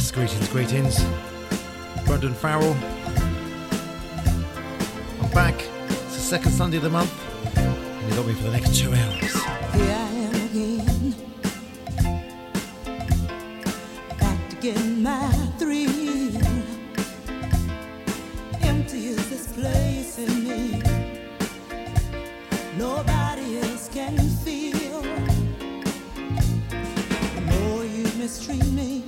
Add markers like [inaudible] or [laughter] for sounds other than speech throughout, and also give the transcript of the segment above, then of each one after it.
Yes, greetings, greetings. Brendan Farrell. I'm back. It's the second Sunday of the month, and you got me for the next two hours. Here I am again, back to get my thrill. Empty is this place in me. Nobody else can feel. The more you mistreat me,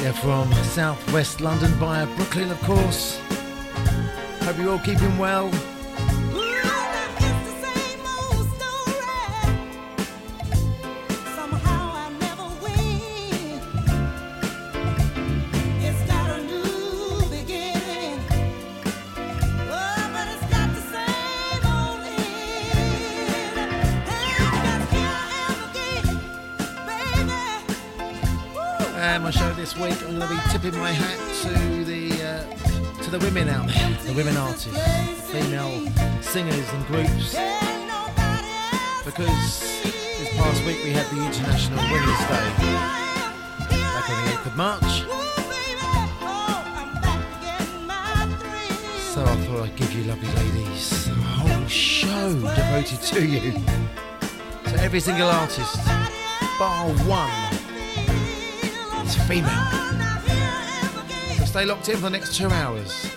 There from southwest London via Brooklyn, of course. Hope you're all keeping well. week I'm going to be tipping my hat to the uh, to the women out there, the women artists, female singers and groups, because this past week we had the International Women's Day back on the 8th of March. So I thought I'd give you lovely ladies a whole show devoted to you. So every single artist, bar one. So stay locked in for the next two hours.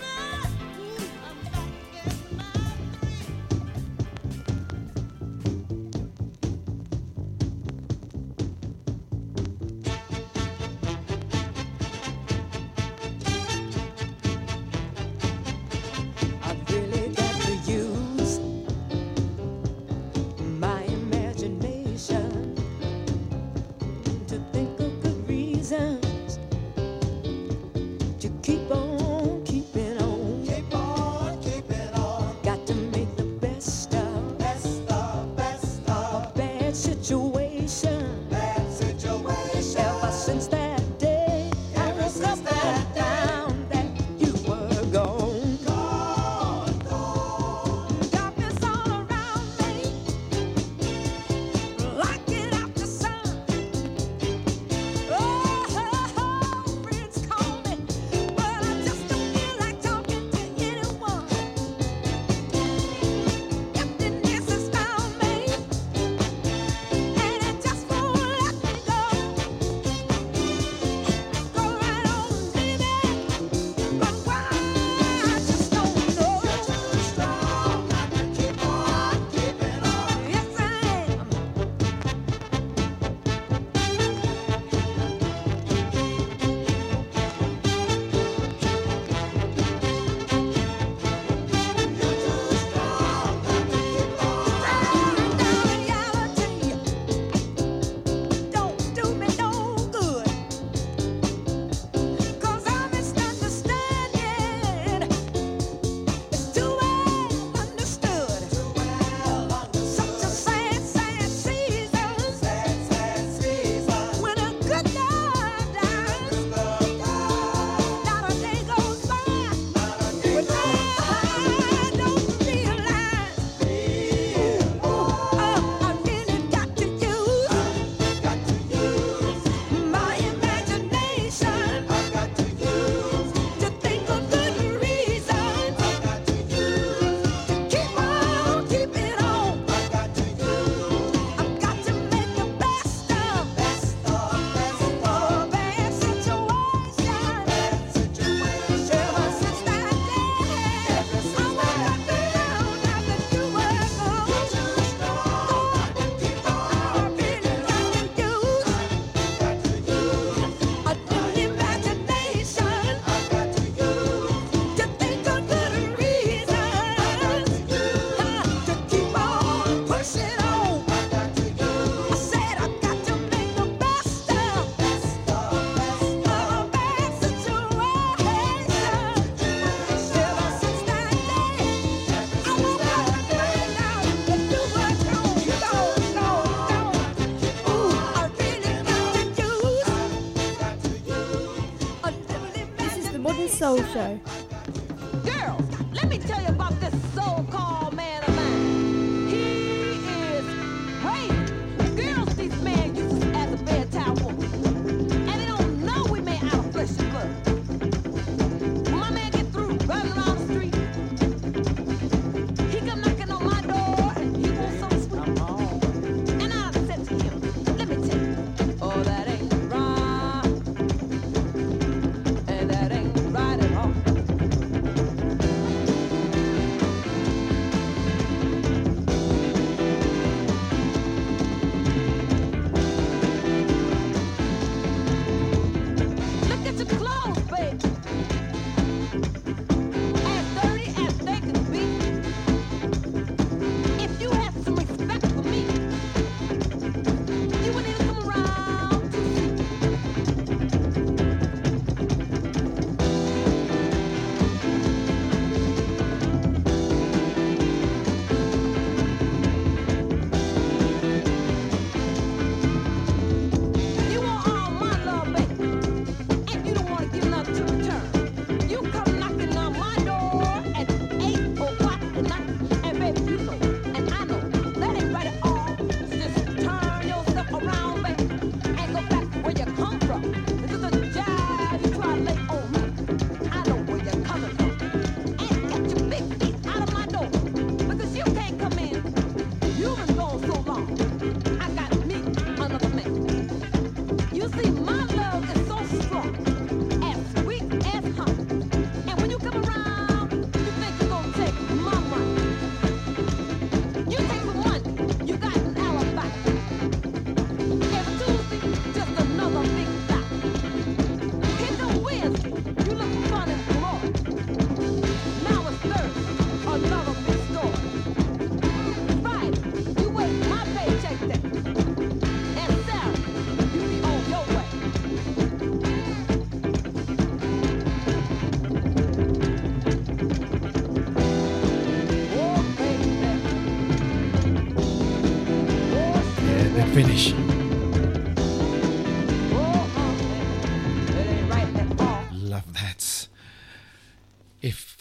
show.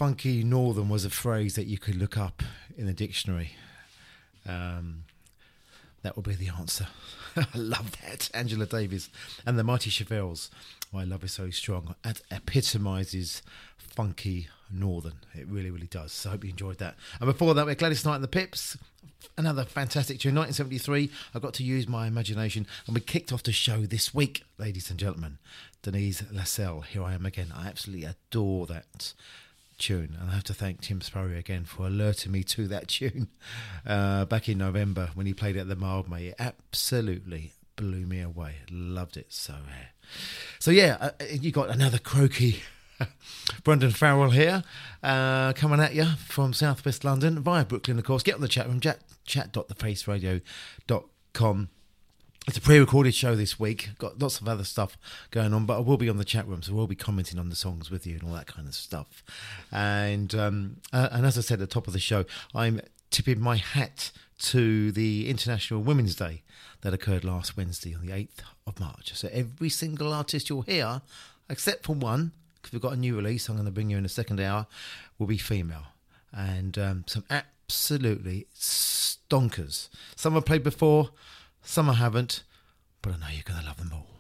Funky northern was a phrase that you could look up in the dictionary, um, that would be the answer. [laughs] I love that. Angela Davis and the Mighty Chevelles. My love is so strong. That epitomises funky northern. It really, really does. So I hope you enjoyed that. And before that, we're Gladys Knight and the Pips. Another fantastic tune. 1973. I got to use my imagination, and we kicked off the show this week, ladies and gentlemen. Denise Lascelles. Here I am again. I absolutely adore that tune. And I have to thank Tim Spurrier again for alerting me to that tune [laughs] uh, back in November when he played it at the Mildmay. It absolutely blew me away. Loved it so. Uh, so yeah, uh, you got another croaky. [laughs] Brendan Farrell here, uh, coming at you from southwest London via Brooklyn, of course. Get on the chat room, chat, chat.thefaceradio.com. It's a pre-recorded show this week. Got lots of other stuff going on, but I will be on the chat room, so we'll be commenting on the songs with you and all that kind of stuff. And um, uh, and as I said at the top of the show, I'm tipping my hat to the International Women's Day that occurred last Wednesday on the 8th of March. So every single artist you'll hear, except for one, because we've got a new release I'm going to bring you in the second hour, will be female. And um, some absolutely stonkers. Some I've played before, some I haven't, but I know you're going to love them all.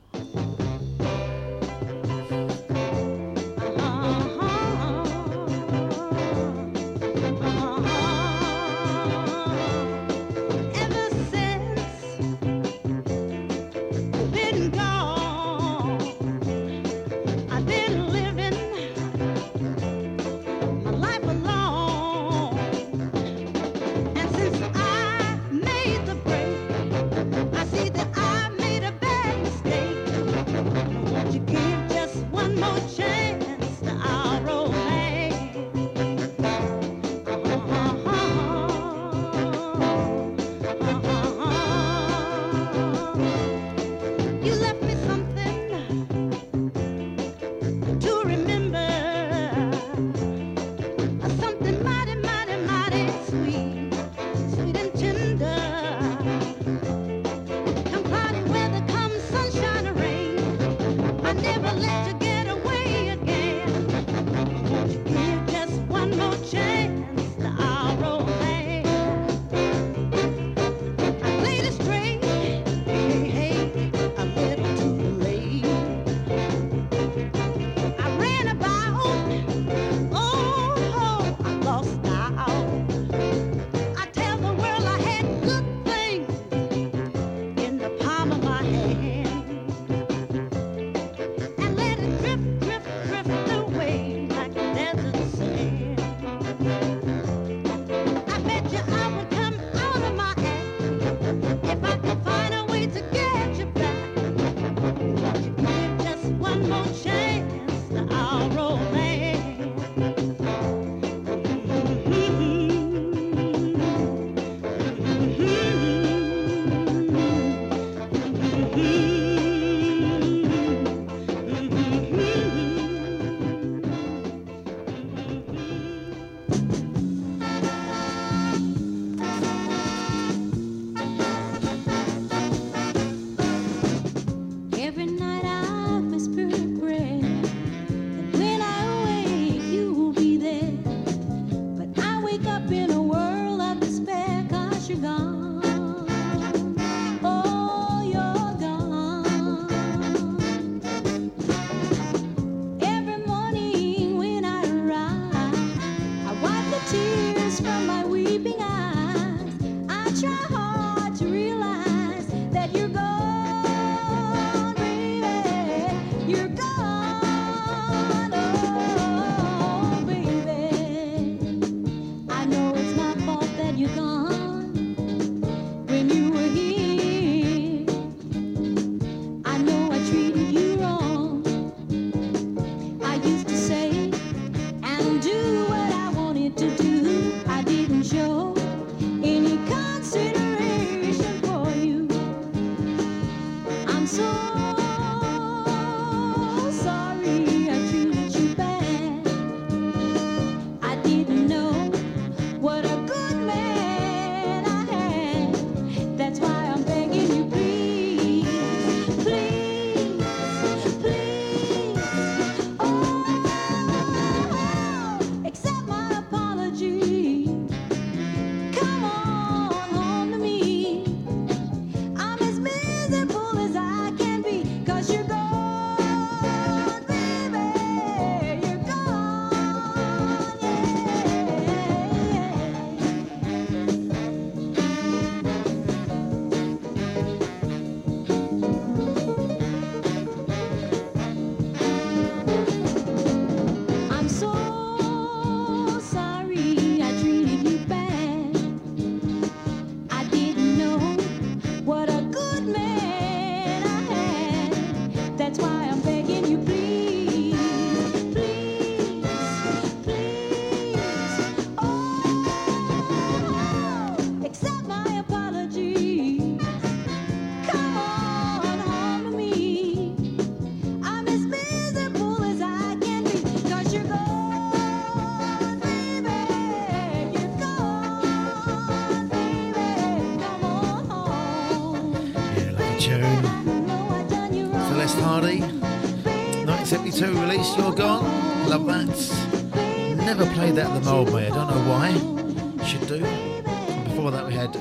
1992 release, You're Gone. Love that. Never played that at the Mildmay. I don't know why. Should do. And before that, we had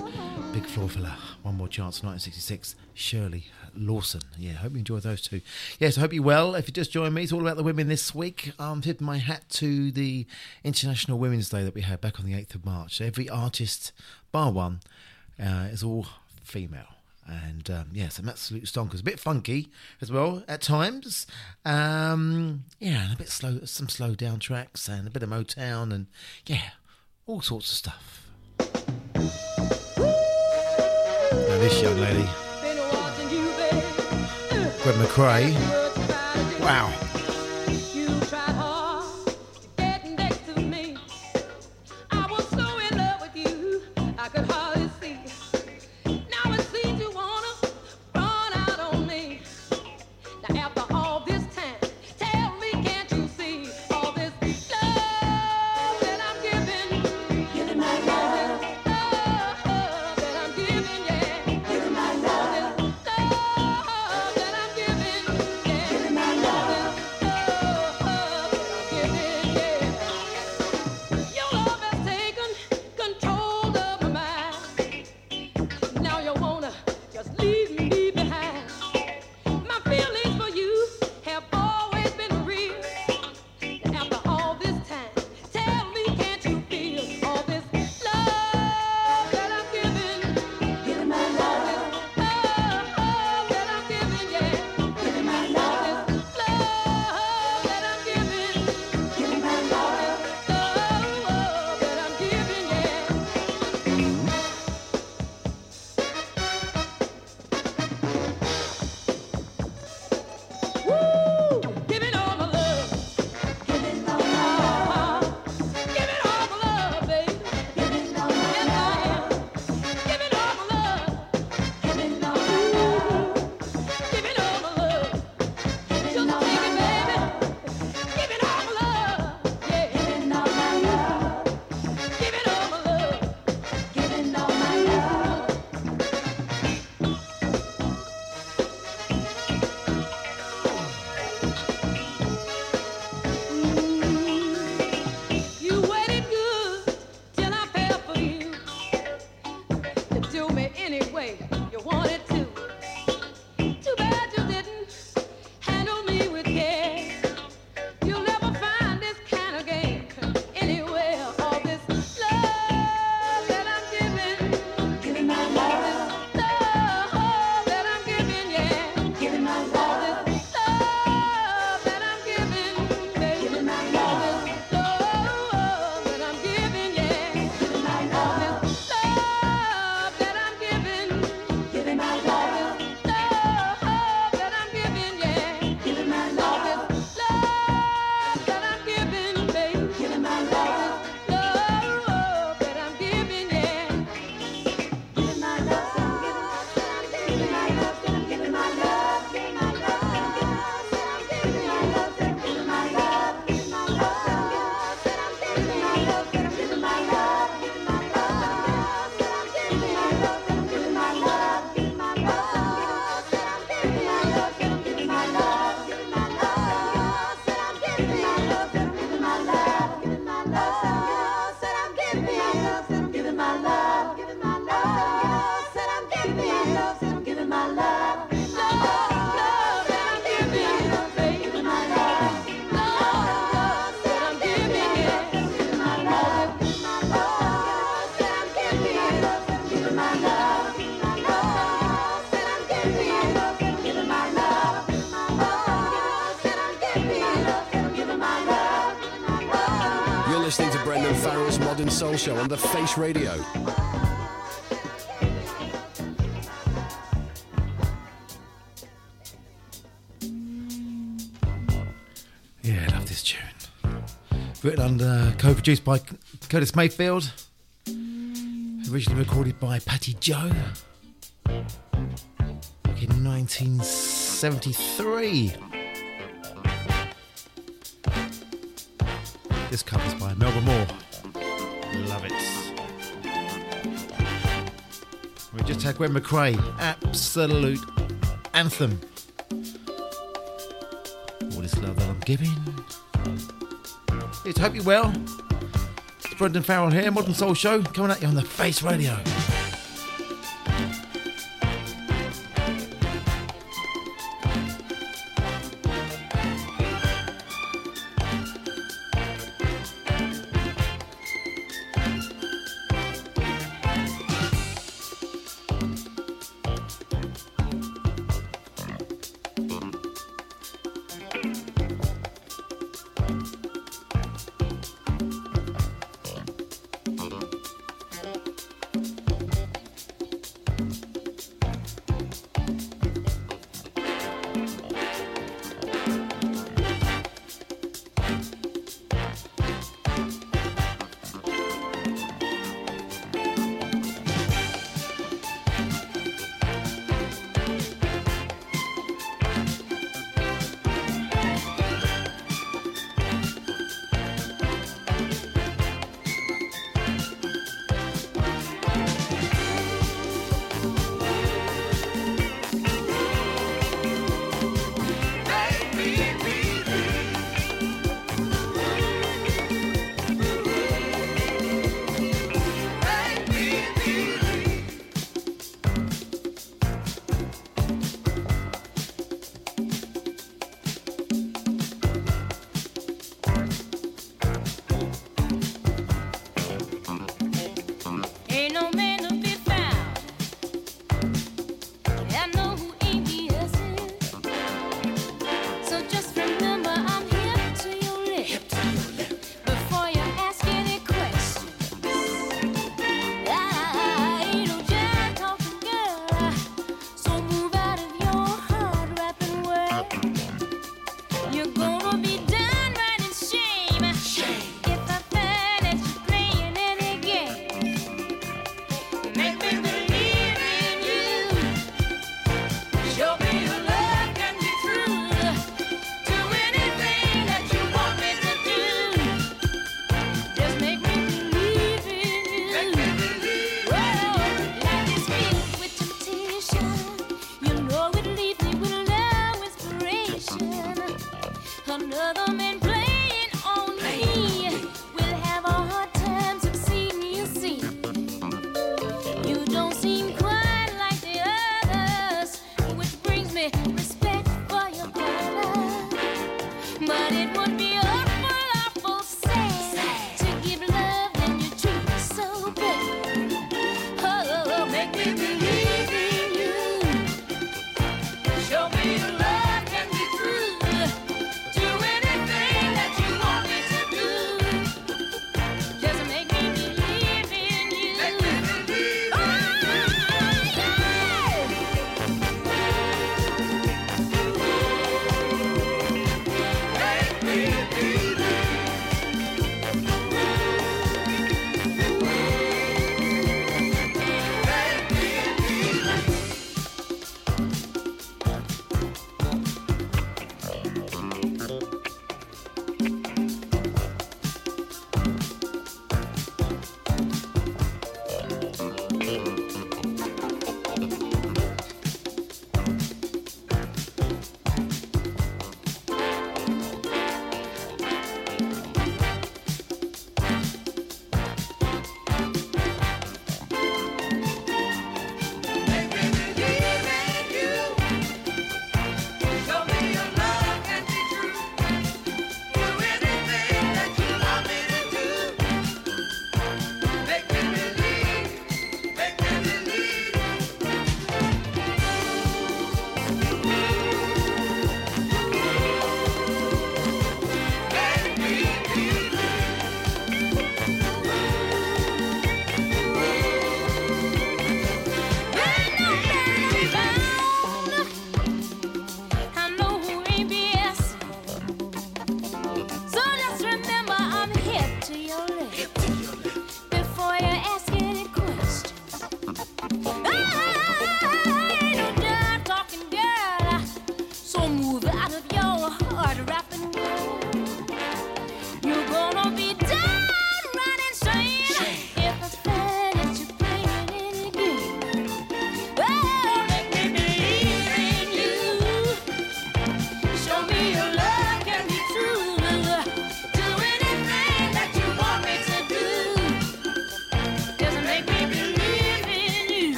Big Floor Filler. One More Chance, 1966. Shirley Lawson. Yeah, hope you enjoyed those two. Yes, I hope you well. If you just join me, it's all about the women this week. Um, I'm tipping my hat to the International Women's Day that we had back on the 8th of March. Every artist, bar one, uh, is all female. And um, yeah, some absolute stonkers. A bit funky as well at times. Um, yeah, and a bit slow, some slow down tracks and a bit of Motown and yeah, all sorts of stuff. Now this young lady, Gwen McCrae. Wow. Soul Show on the Face Radio. Yeah, I love this tune. Written and uh, co-produced by Curtis Mayfield. Originally recorded by Patty Joe in 1973. uh, Gwen McCrae. Absolute anthem. All this love that I'm giving. It's hope you're well. It's Brendan Farrell here, ModnSoul Show, coming at you on the Face Radio.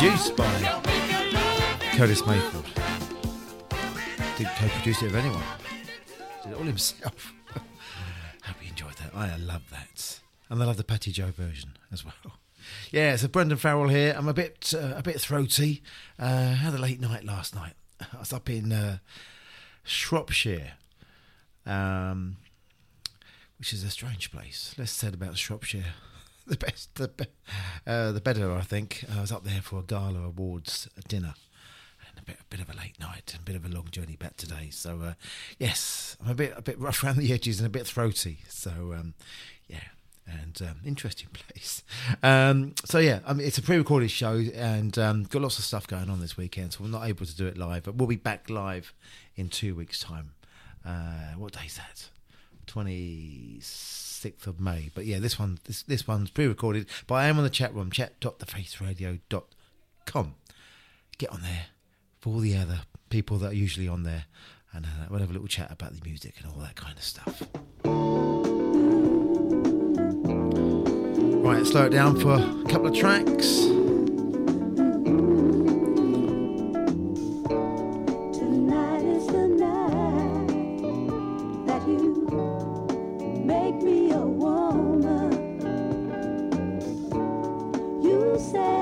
Produced by Curtis Mayfield. Didn't co-produce it with anyone. Did it all himself. [laughs] Hope you enjoyed that. I love that, and I love the Patty Joe version as well. [laughs] Yeah, so Brendan Farrell here. I'm a bit uh, a bit throaty. Uh, had a late night last night. [laughs] I was up in uh, Shropshire, um, which is a strange place. Less said about Shropshire, [laughs] the best, the, be- uh, the better. I think I was up there for a gala awards dinner. And a bit, a bit of a late night and a bit of a long journey back today. So uh, yes, I'm a bit, a bit rough [laughs] around the edges and a bit throaty. So um, yeah, and um, interesting [laughs] place. Um, so yeah, I mean, it's a pre-recorded show and um, got lots of stuff going on this weekend, so we're not able to do it live, but we'll be back live in two weeks' time. Uh, what day is that? Twenty sixth of May. But yeah, this one, this this one's pre-recorded. But I am on the chat room, chat.thefaceradio.com. Get on there for all the other people that are usually on there, and uh, we'll have a little chat about the music and all that kind of stuff. Right, slow it down for a couple of tracks. You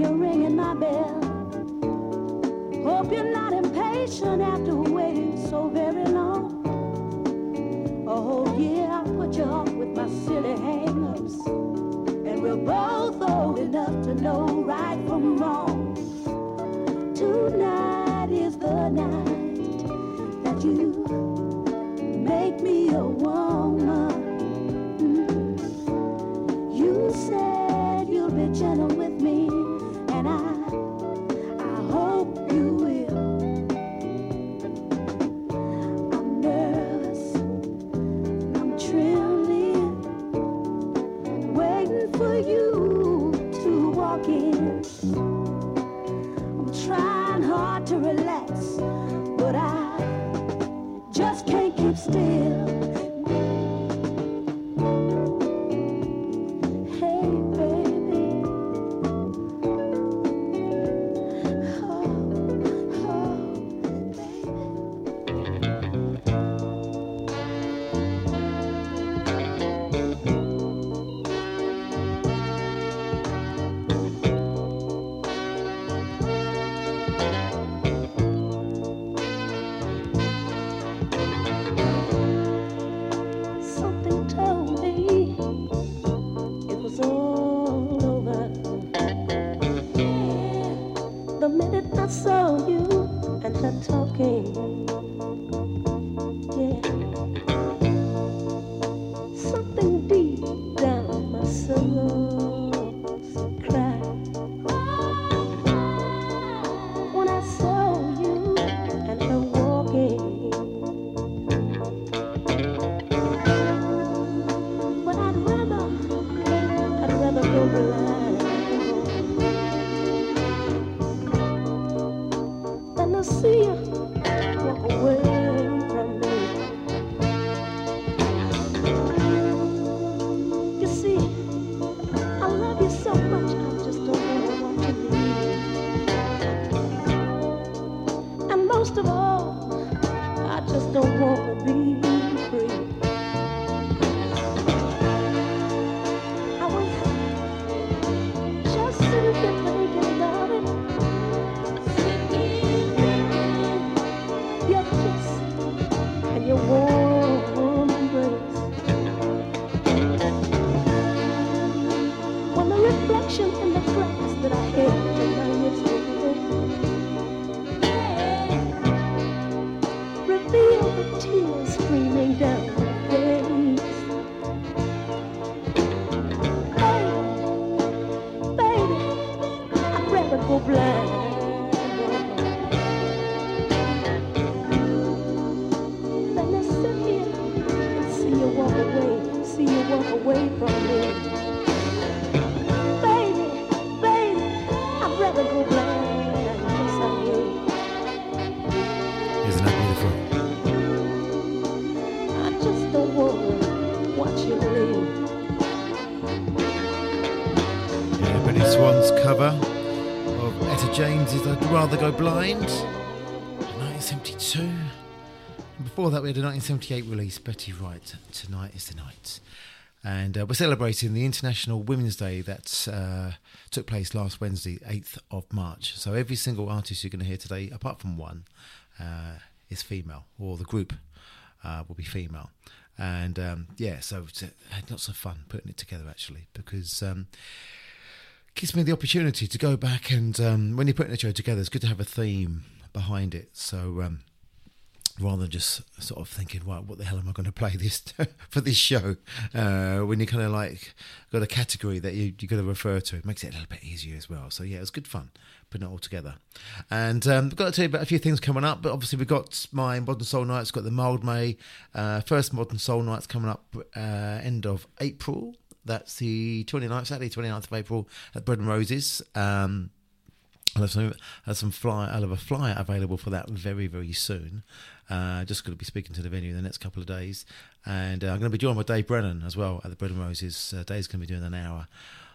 you're ringing my bell. Hope you're not impatient after waiting so very long. Oh yeah, I put you off with my silly hang-ups. And we're both old enough to know right from wrong. Tonight stay. Rather Go Blind, 1972. And before that, we had a 1978 release, Betty Wright, Tonight is the Night. And uh, we're celebrating the International Women's Day that uh, took place last Wednesday, 8th of March. So every single artist you're going to hear today, apart from one, uh, is female, or the group uh, will be female. And um, yeah, so uh, had lots of fun putting it together actually, because um, gives me the opportunity to go back and um, when you're putting a show together, it's good to have a theme behind it. So um, rather than just sort of thinking, right, what the hell am I going to play this [laughs] for this show? Uh, when you kind of like got a category that you you got to refer to, it makes it a little bit easier as well. So yeah, it was good fun putting it all together. And um, I've got to tell you about a few things coming up. But obviously we've got my Modern Soul Nights, got the Mild May uh, first Modern Soul Nights coming up uh, end of April. That's the 29th, Saturday, 29th of April at Bread and Roses. Um, I'll have some, have some fly. I'll have a flyer available for that very, very soon. Uh, just going to be speaking to the venue in the next couple of days, and uh, I'm going to be joined by Dave Brennan as well at the Bread and Roses. Uh, Dave's going to be doing an hour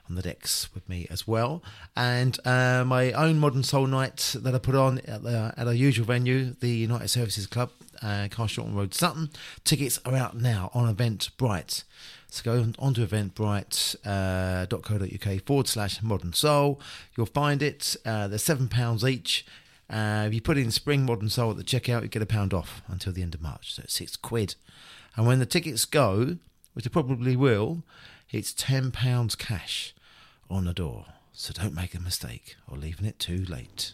on the decks with me as well, and uh, my own modern soul night that I put on at, the, at our usual venue, the United Services Club, uh, Carshalton Road, Sutton. Tickets are out now on Eventbrite. So go on- onto eventbrite.co.uk forward slash modern soul. You'll find it. Uh, they're £7 each. Uh, if you put in spring modern soul at the checkout, you get a pound off until the end of March. So it's six quid. And when the tickets go, which they probably will, it's £10 cash on the door. So don't make a mistake or leaving it too late.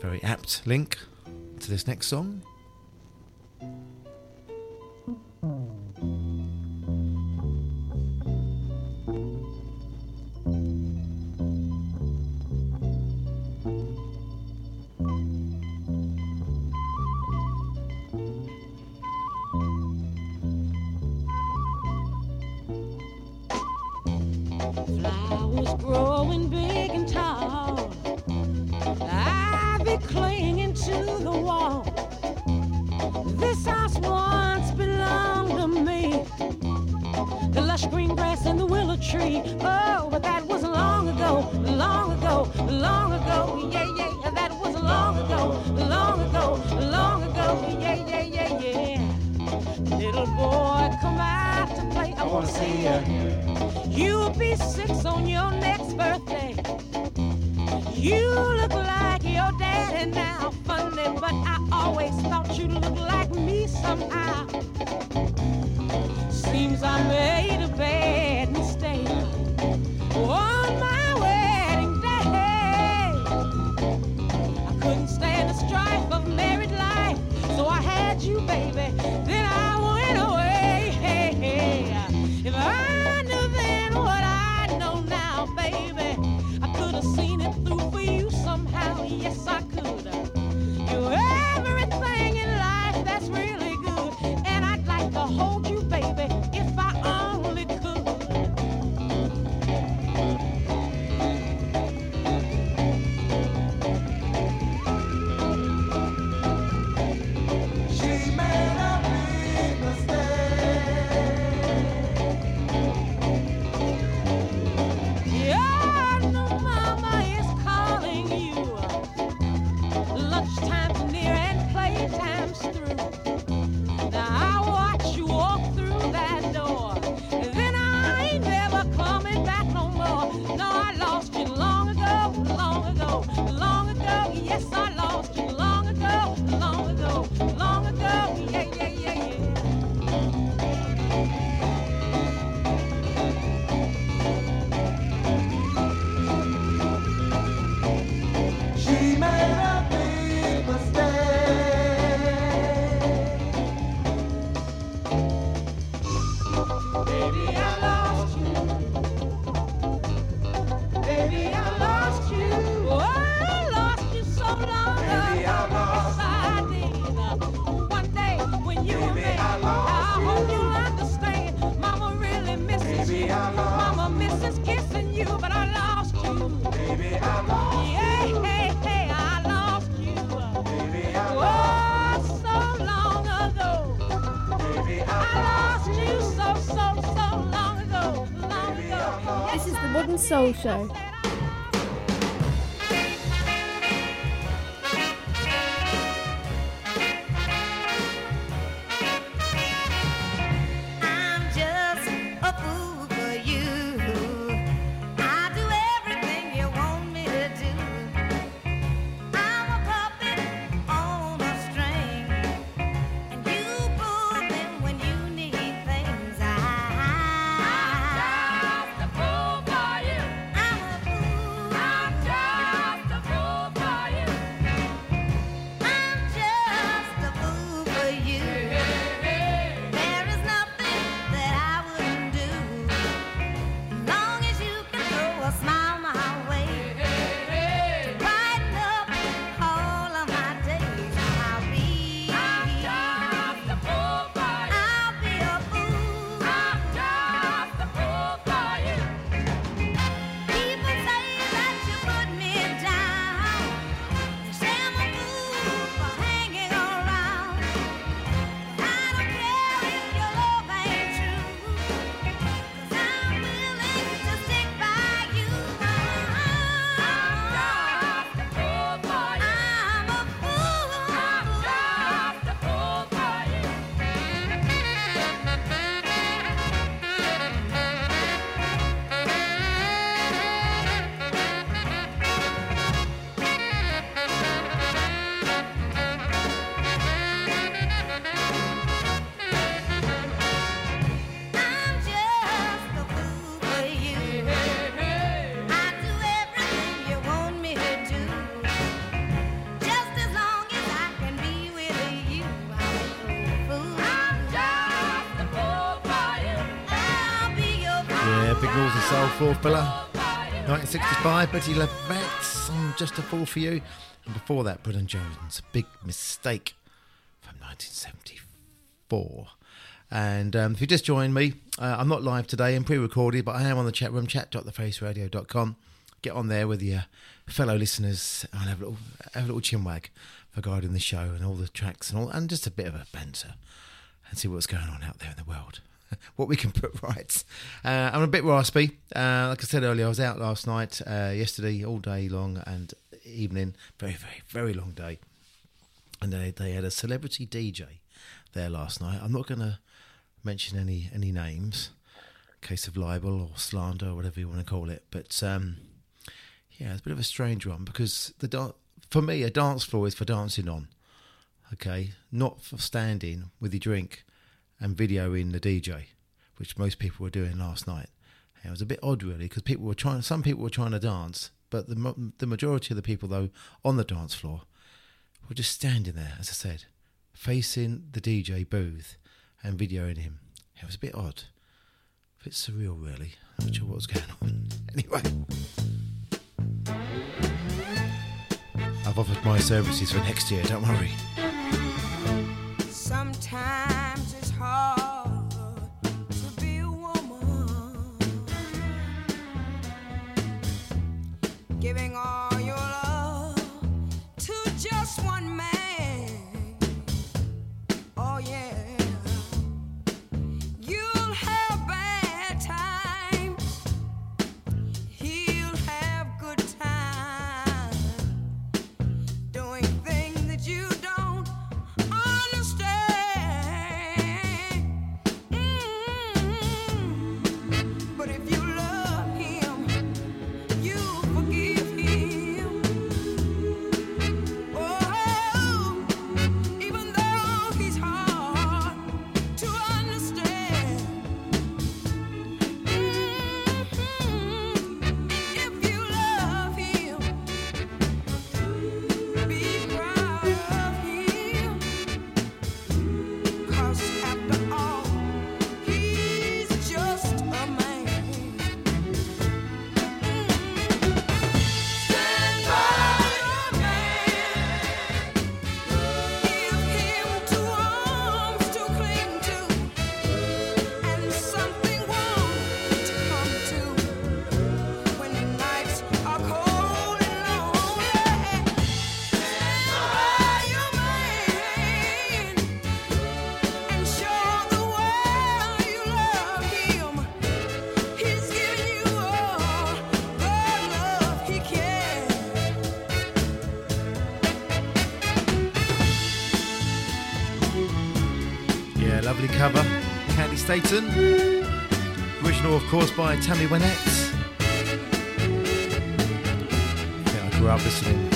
Very apt link to this next song. This house once belonged to me. The lush green grass and the willow tree. Oh, but that was long ago, long ago, long ago. Yeah, yeah, that was long ago, long ago, long ago. Yeah, yeah, yeah, yeah. Little boy, come out to play. I wanna see you. You'll be six on your next birthday. You look like your daddy now, funny, but I always thought you looked like me somehow. Seems I made a bad Modern Soul, fourth pillar. for you. 1965, Bettye LaVette, I'm Just a Fool for You. And before that, Brenda Jones, Big Mistake from 1974. And um, if you just joined me, uh, I'm not live today, I'm pre recorded, but I am on the chat room, chat.thefaceradio.com. Get on there with your fellow listeners and have a little, have a little chinwag regarding the show and all the tracks and all, and just a bit of a banter and see what's going on out there in the world. [laughs] what we can put right. Uh, I'm a bit raspy. Uh, like I said earlier, I was out last night, uh, yesterday, all day long and evening. Very, very, very long day. And they, they had a celebrity DJ there last night. I'm not going to mention any any names, case of libel or slander or whatever you want to call it. But um, yeah, it's a bit of a strange one because the dan- for me a dance floor is for dancing on. Okay, not for standing with your drink and videoing the DJ, which most people were doing last night. And it was a bit odd, really, because people were trying. Some people were trying to dance, but the the majority of the people, though, on the dance floor, were just standing there, as I said, facing the DJ booth and videoing him. It was a bit odd, a bit surreal, really. I'm not sure what was going on. [laughs] Anyway, I've offered my services for next year. Don't worry. Sometimes giving all course, by Tammy Wynette. Yeah, I grew up listening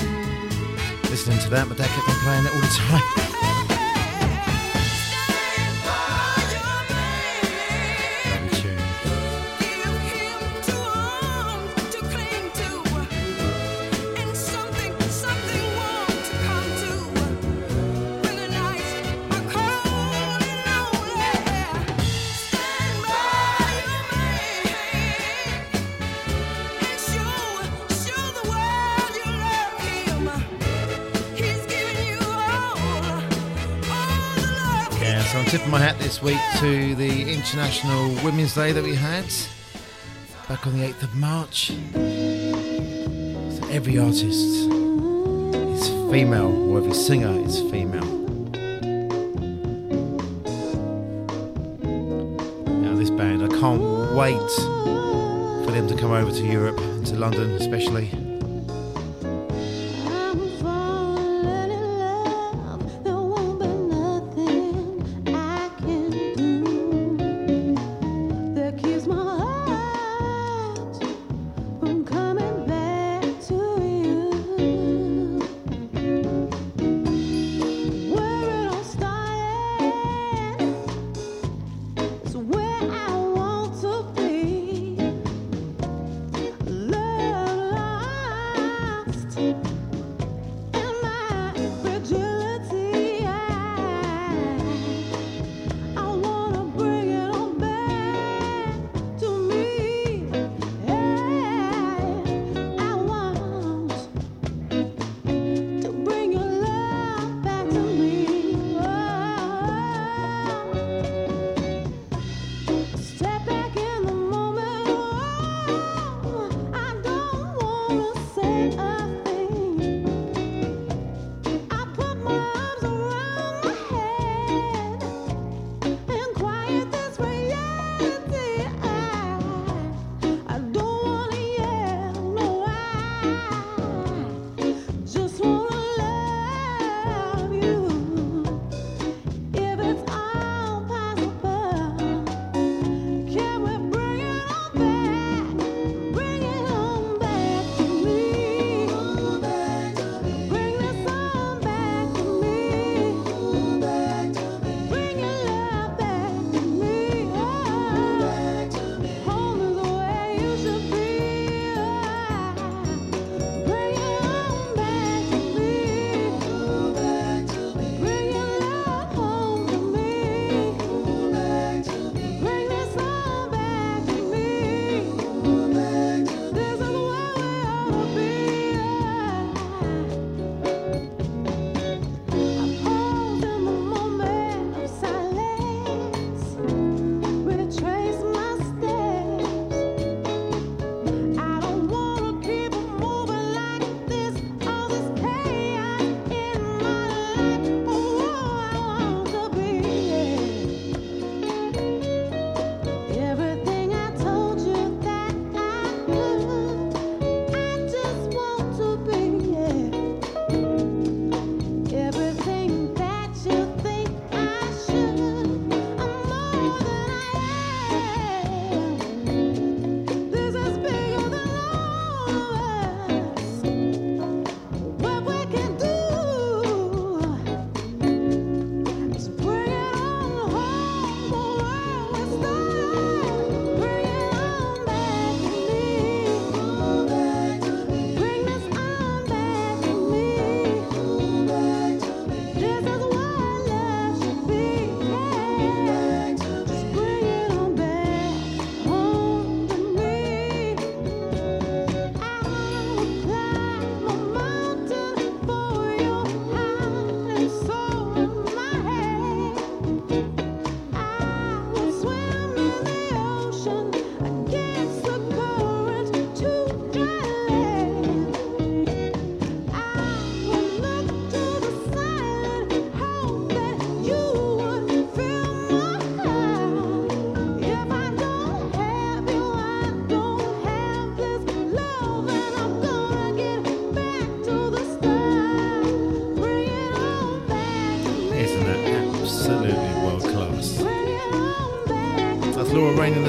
listening to that. My dad kept on playing it all the time. Week to the International Women's Day that we had back on the 8th of March. So every artist is female, or every singer is female. Now, this band, I can't wait for them to come over to Europe, to London especially.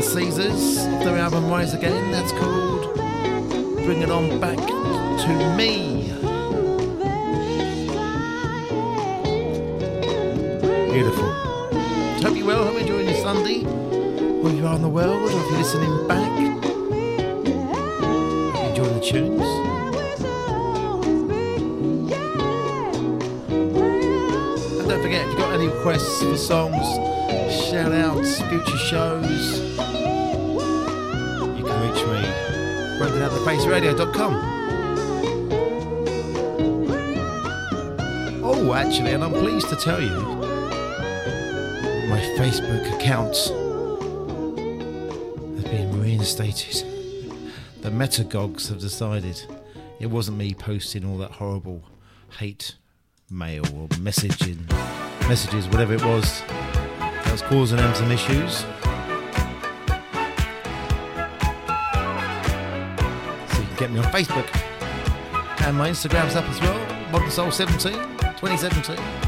The Caesars their album Rise Again. That's called Bring It On Back to Me. Beautiful. Hope you're well. Hope you're enjoying your Sunday. Where you are in the world, or if you're listening back. Hope enjoying the tunes. And don't forget, if you've got any requests for songs, shout outs, future shows, reach me, Brendan at thefaceradio.com. Oh, actually, and I'm pleased to tell you, my Facebook accounts have been reinstated. The Metagogs have decided it wasn't me posting all that horrible hate mail or messaging messages, whatever it was, that was causing them some issues. Get me on Facebook. And my Instagram's up as well, Modern Soul 17, 2017.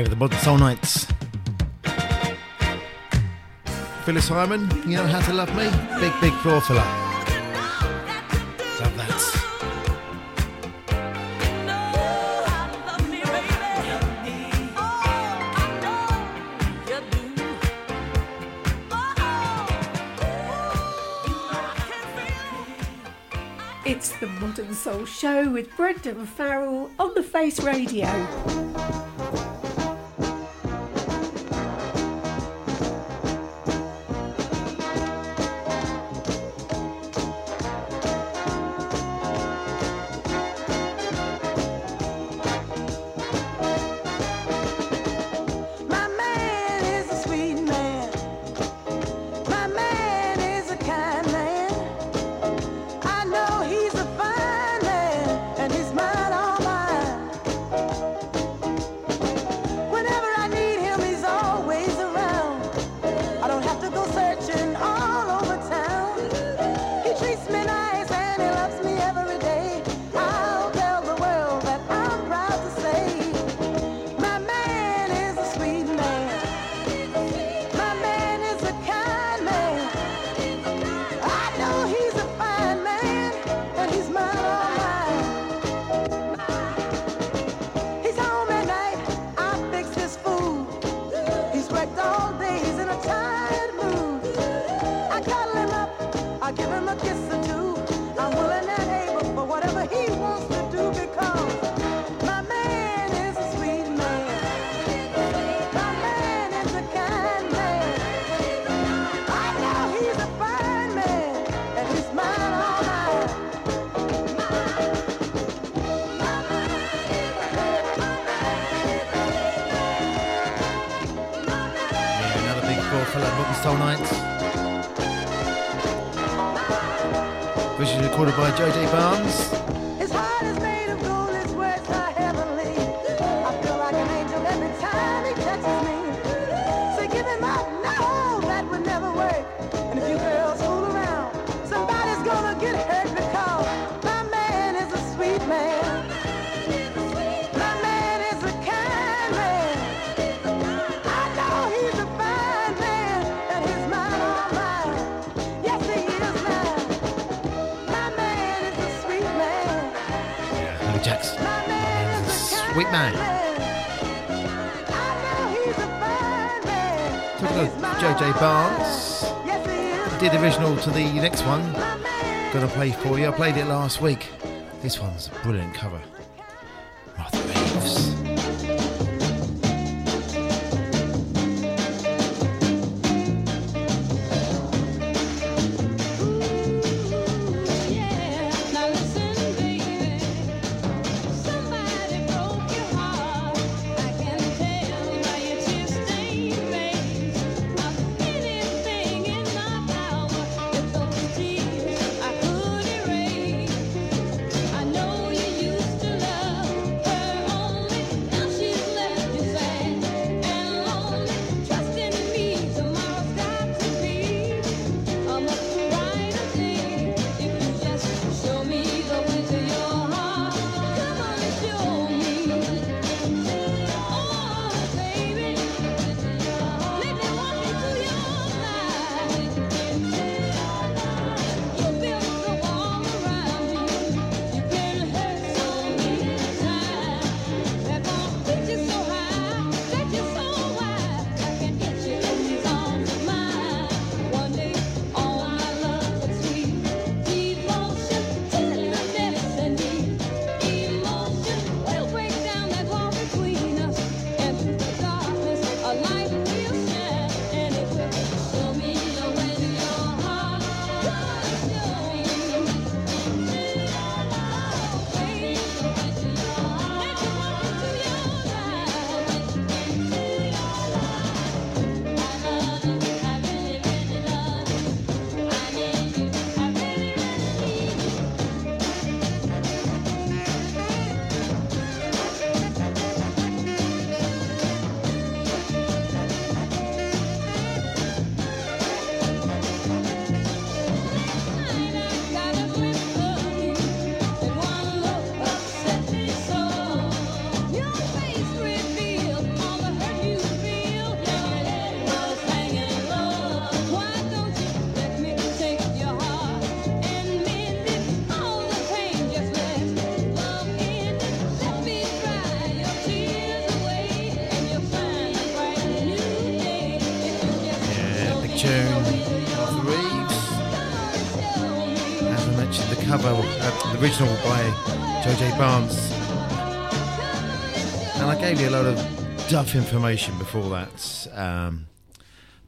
Away. Yeah, the Modern Soul Nights. Phyllis Hyman, you know how to love me? Big, big floor filler. Love that. It's the Modern Soul Show with Brendan Farrell on the Face Radio. To the next one. Gonna play for you. I played it last week. This one's a brilliant cover. Original by JJ Barnes. And I gave you a lot of duff information before that. Um,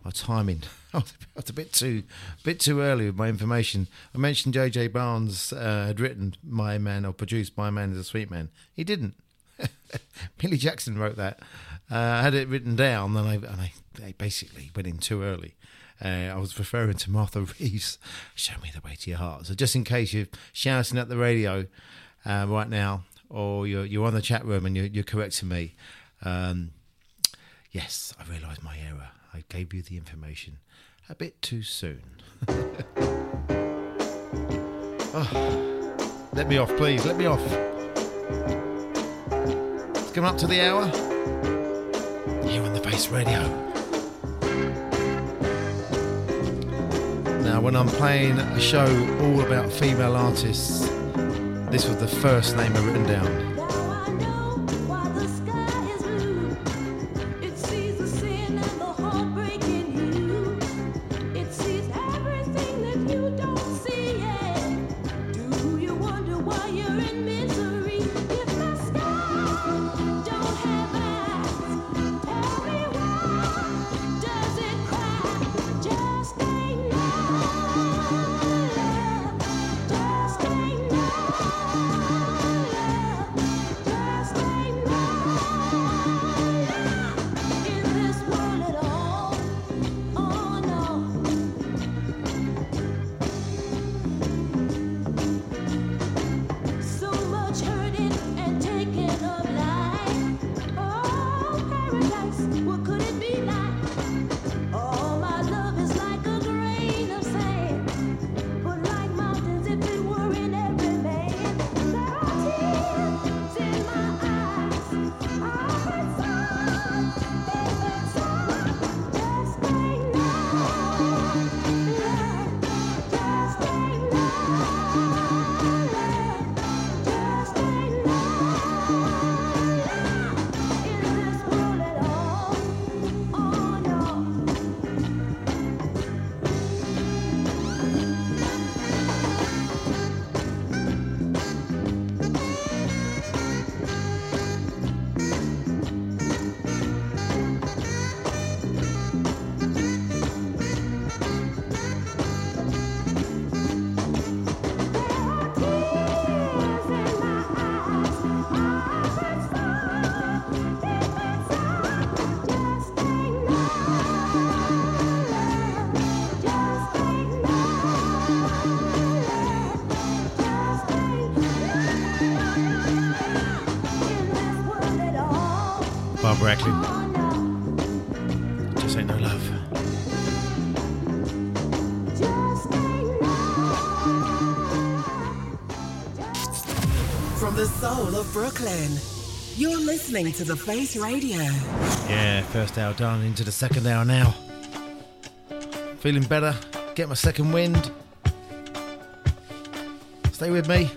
my timing, [laughs] I was a bit too, bit too early with my information. I mentioned JJ Barnes uh, had written "My Man" or produced "My Man is a Sweet Man." He didn't. [laughs] Billy Jackson wrote that. Uh, I had it written down, and I, and I, I basically went in too early. Uh, I was referring to Martha [laughs] Reeves. Show me the way to your heart. So just in case you're shouting at the radio uh, right now, or you're you're on the chat room and you're, you're correcting me, um, yes, I realised my error. I gave you the information a bit too soon. oh, [laughs] let me off, please. Let me off. It's coming up to the hour. Here on the Face Radio. Now, when I'm playing a show all about female artists, this was the first name I've written down. Brooklyn. You're listening to The Face Radio. Yeah, first hour done, into the second hour now. Feeling better, get my second wind. Stay with me.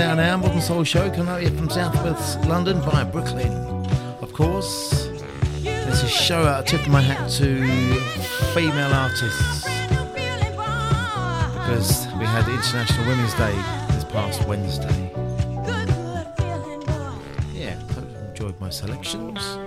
now our ModnSoul Show coming up here from Southwest London via Brooklyn, of course. This is show out, tip of my hat to female artists because we had International Women's Day this past Wednesday. Yeah, I enjoyed my selections.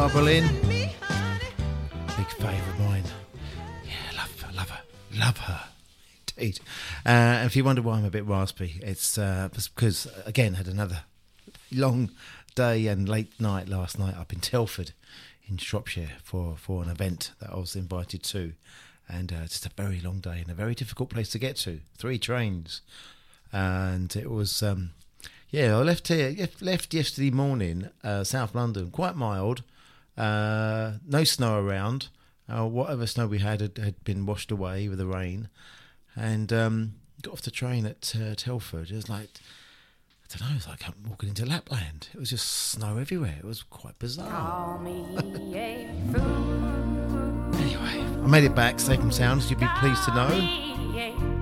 1968, Barbara Lynn. Big favourite of mine. Yeah, love her, love her, love her. Indeed. Uh, if you wonder why I'm a bit raspy, it's uh, because, again, had another long day and late night last night up in Telford in Shropshire for, for an event that I was invited to. And uh, just a very long day and a very difficult place to get to. Three trains. And it was, um, yeah, I left here, left yesterday morning, uh, South London, quite mild. Uh, no snow around. Uh, whatever snow we had, had had been washed away with the rain. And um, got off the train at uh, Telford. It was like, I don't know, it was like I'm walking into Lapland. It was just snow everywhere. It was quite bizarre. [laughs] anyway, I made it back, safe and sound, as you'd be pleased to know.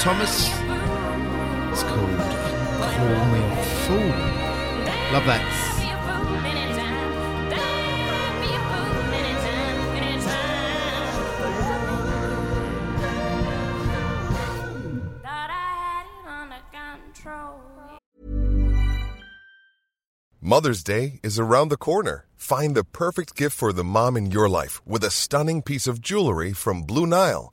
Thomas. It's called Call Me a Fool. Love that. Mother's Day is around the corner. Find the perfect gift for the mom in your life with a stunning piece of jewelry from Blue Nile.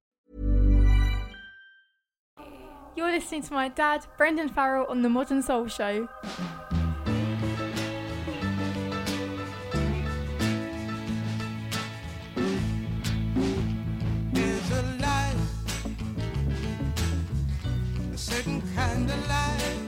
You're listening to my dad, Brendan Farrell, on the ModnSoul Show. Certain kind of light.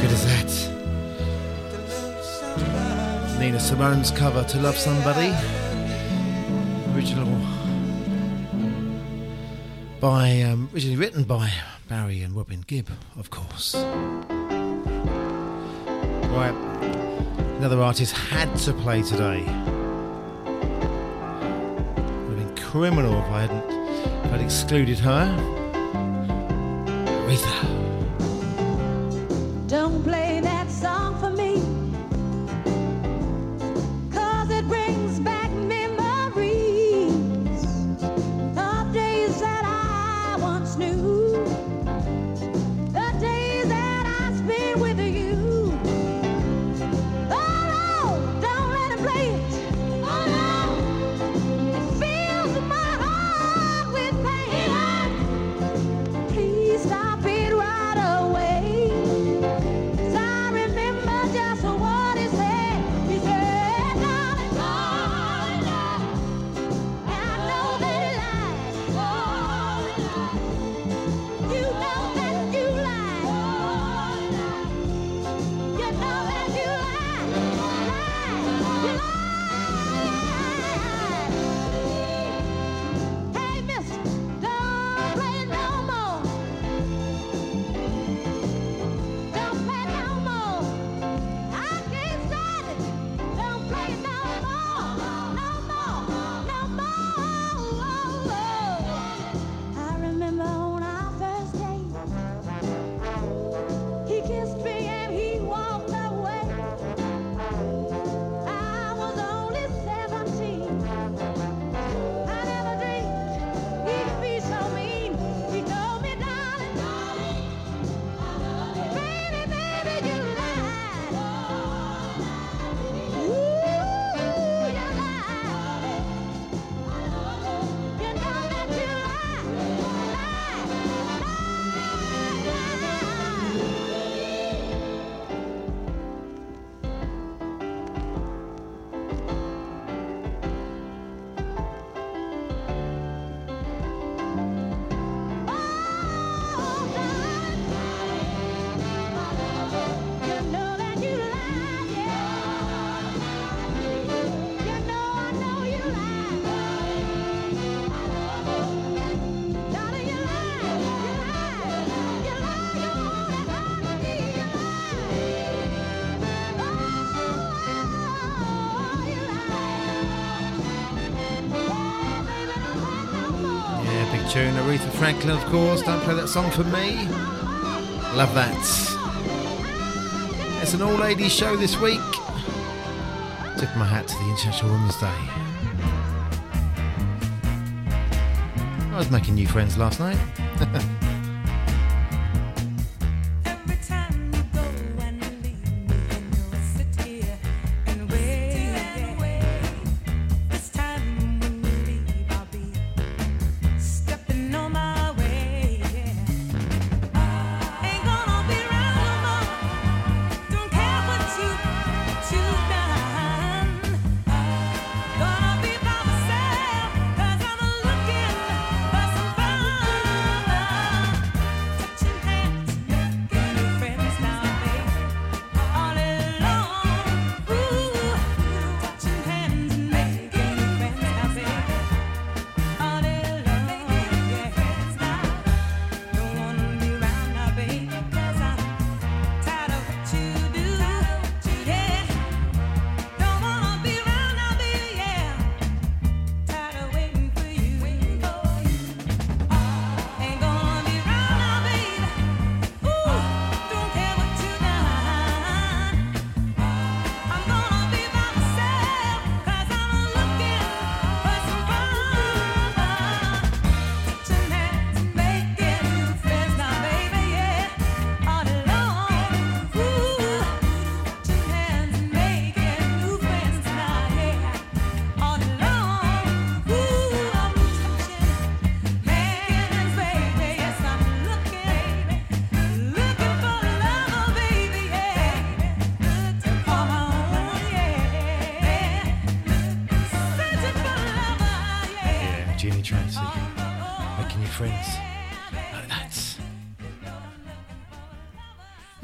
Good is that? Nina Simone's cover to Love Somebody. Original by um, originally written by Barry and Robin Gibb, of course. Right, another artist had to play today. Would have been criminal if I hadn't I'd excluded her. Aretha. Don't play Franklin, of course. Don't play that song for me. Love that. It's an all ladies show this week. Tip my hat to the International Women's Day. I was making new friends last night.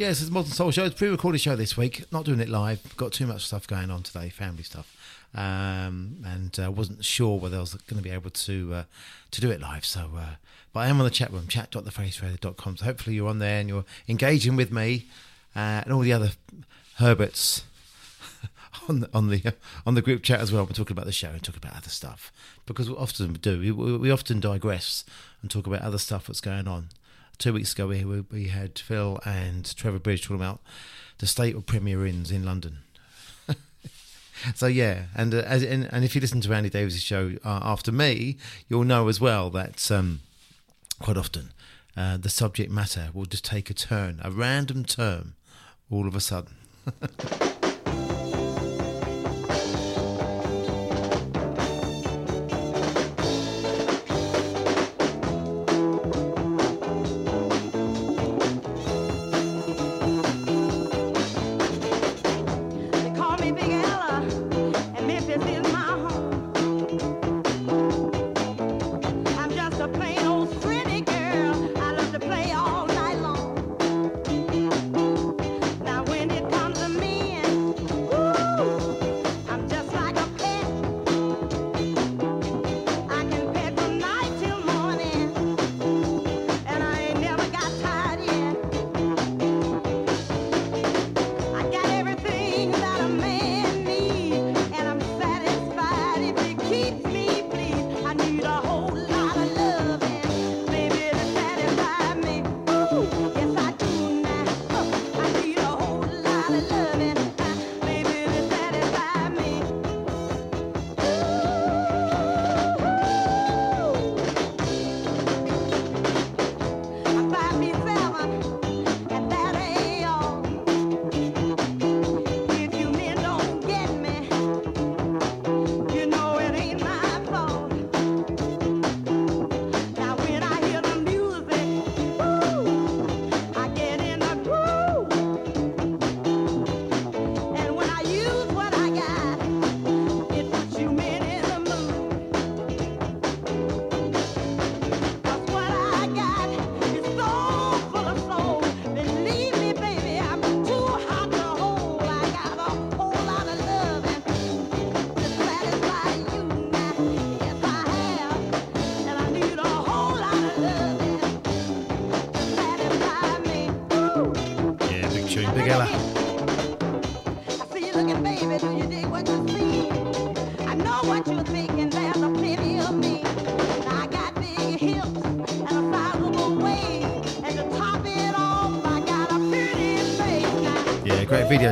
Yes, it's ModnSoul Show. It's pre-recorded show this week. Not doing it live. Got too much stuff going on today, family stuff, um, and uh, wasn't sure whether I was going to be able to uh, to do it live. So, uh, but I am on the chat room, chat.thefaceradio.com. So hopefully you're on there and you're engaging with me uh, and all the other Herberts [laughs] on the, on the on the group chat as well. We're talking about the show and talking about other stuff because we often do. We, we often digress and talk about other stuff that's going on. Two weeks ago, we we- had Phil and Trevor Bridge talking about the state of Premier Inns in London. [laughs] so yeah, and uh, as and, and if you listen to Andy Davis' show uh, after me, you'll know as well that um, quite often uh, the subject matter will just take a turn, a random turn, all of a sudden. [laughs]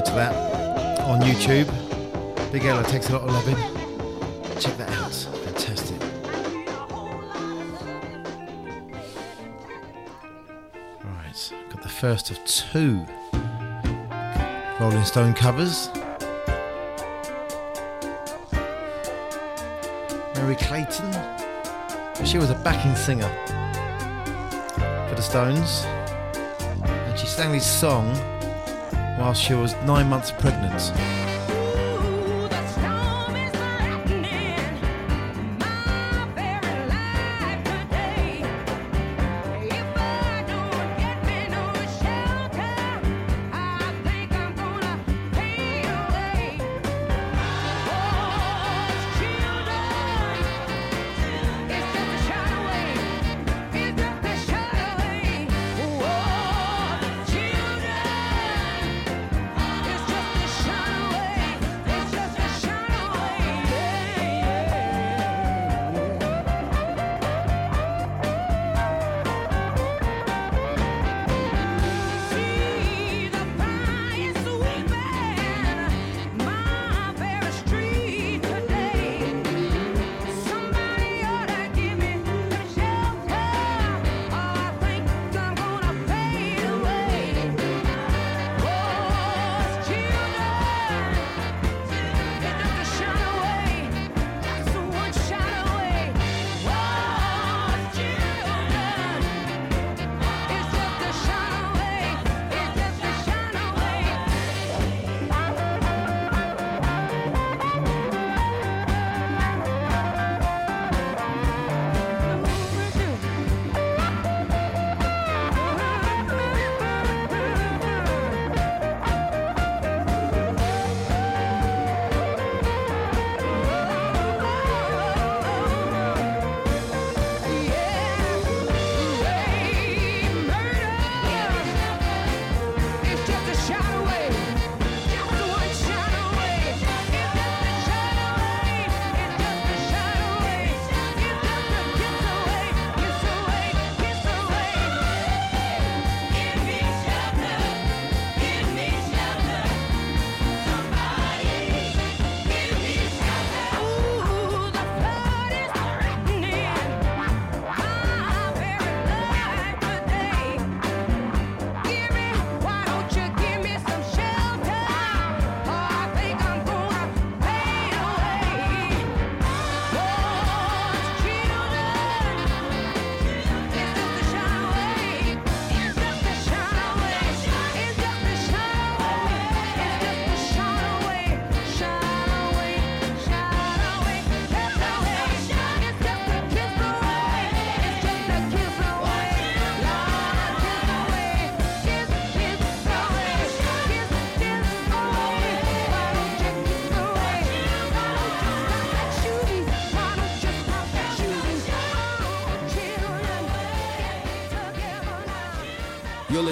to that on YouTube. Big Ella takes a lot of loving. Check that out. Fantastic. Right, got the first of two Rolling Stone covers. Merry Clayton. She was a backing singer for the Stones. And she sang this song while she was nine months pregnant.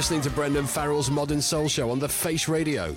Listening to Brendan Farrell's ModnSoul Show on the Face Radio.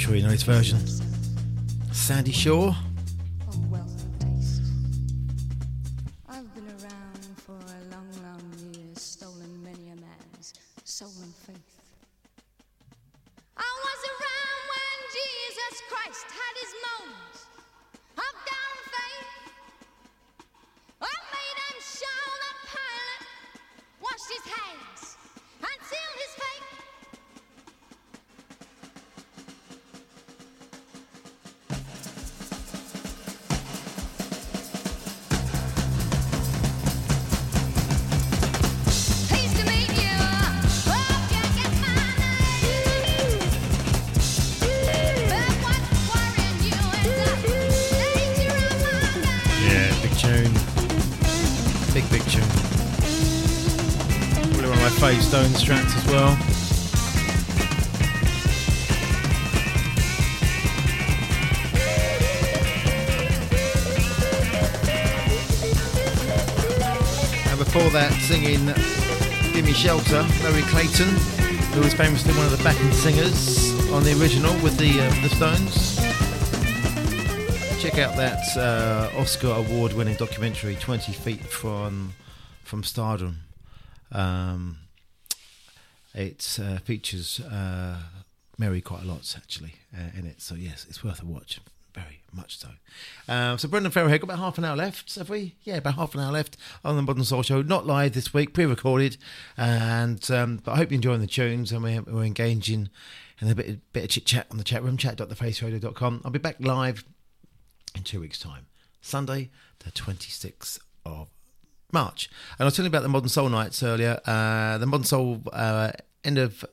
Sure you know his version. Sandie Shaw. Singing Give Me Shelter, Merry Clayton, who was famously one of the backing singers on the original with the, uh, the Stones. Check out that uh, Oscar award-winning documentary, Twenty Feet from from Stardom. Um, it uh, features uh, Merry quite a lot actually uh, in it, so yes, it's worth a watch. Very much so. Um, so Brendan Farrell here. Got about half an hour left, have we? Yeah, about half an hour left on the ModnSoul Show. Not live this week, pre-recorded, and um, but I hope you're enjoying the tunes and we're, we're engaging in a bit, bit of chit chat on the chat room. Chat.thefaceradio.com. I'll be back live in two weeks' time, Sunday, the 26th of March. And I was telling you about the Modern Soul Nights earlier. Uh, the Modern Soul uh, end of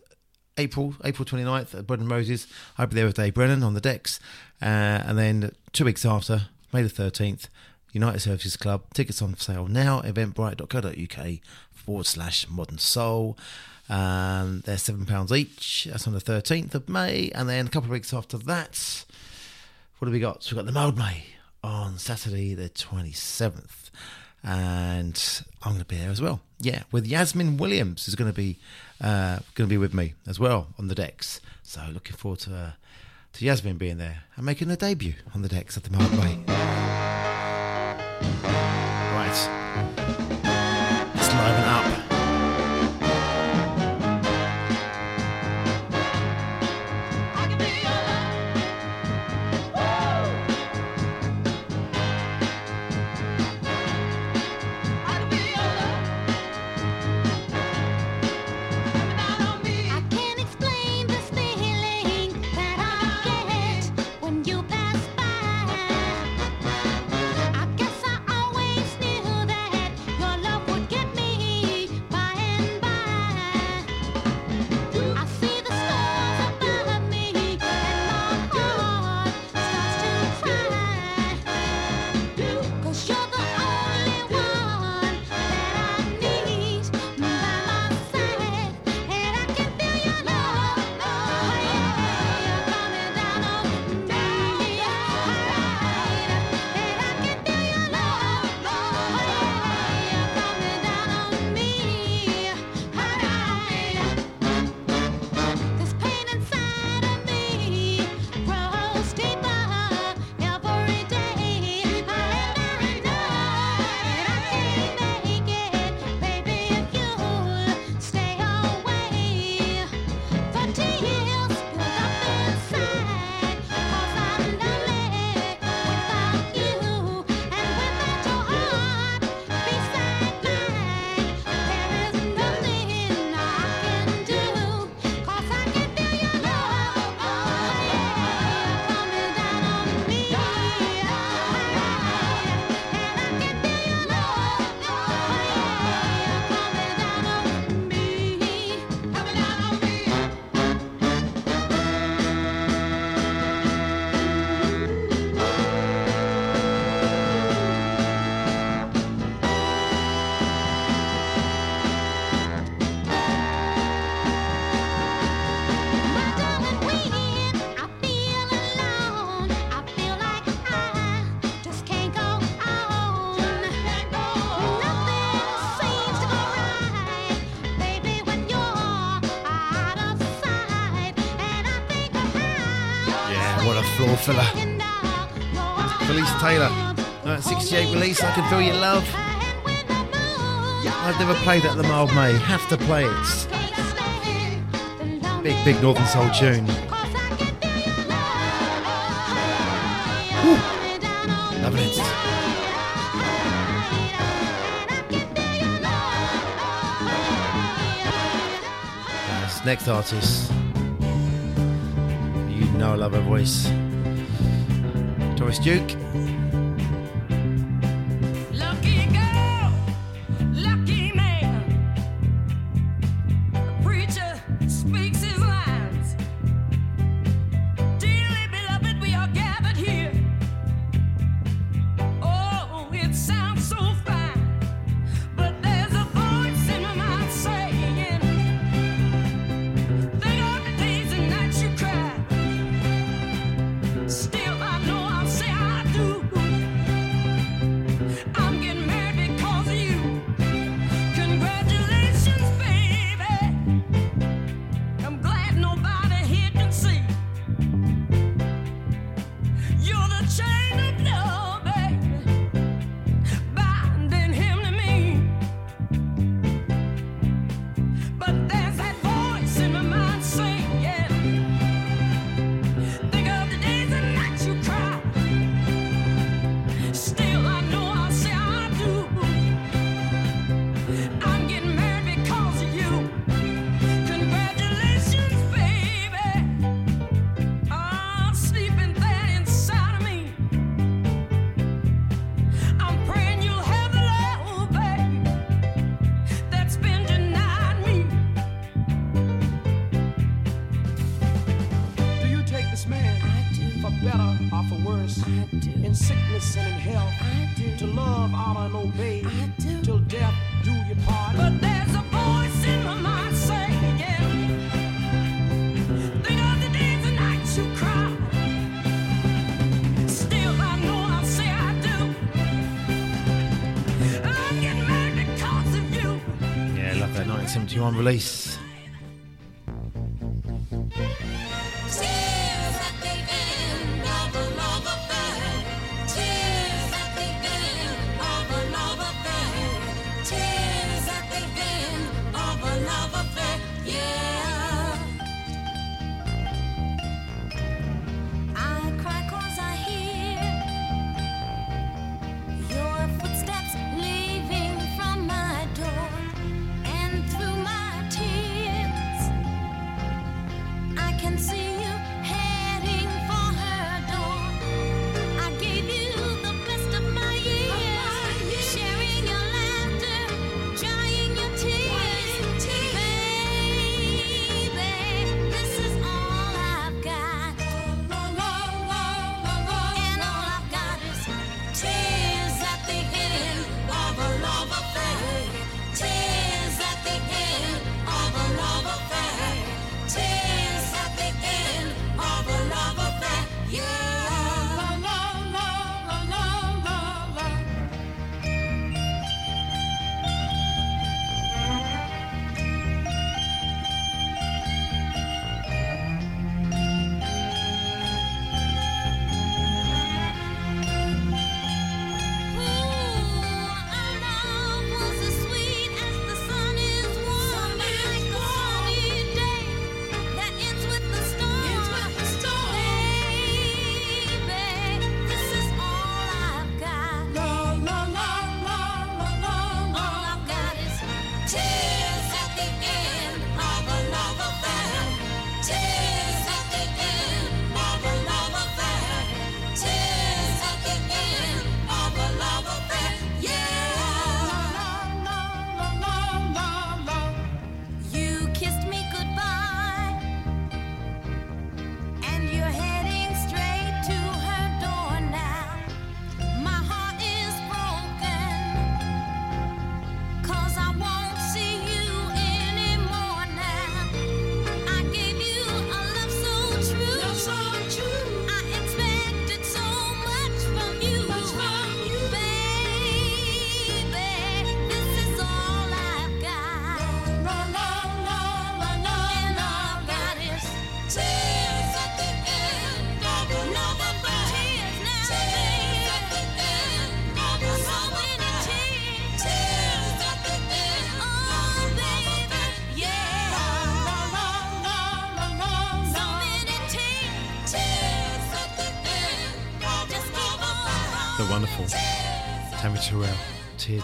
April, April 29th at Brendan Roses. I'll be there with Dave Brennan on the decks. Uh, and then two weeks after, May the 13th, United Services Club. Tickets on sale now, eventbrite.co.uk forward slash modern soul. Um, they're £7 each. That's on the 13th of May. And then a couple of weeks after that, what have we got? So we've got the Mildmay on Saturday the 27th. And I'm going to be there as well. Yeah, with Yasmin Williams who's going to be uh, going to be with me as well on the decks. So looking forward to uh, to Yasmin being there and making her debut on the decks at the May. Right, let's liven up. Taylor. 1968 release, I Can Feel Your Love. I've never played that at the Mildmay. Have to play it. Big, big Northern Soul tune. It. next artist. You know I love her voice. Doris Duke. release.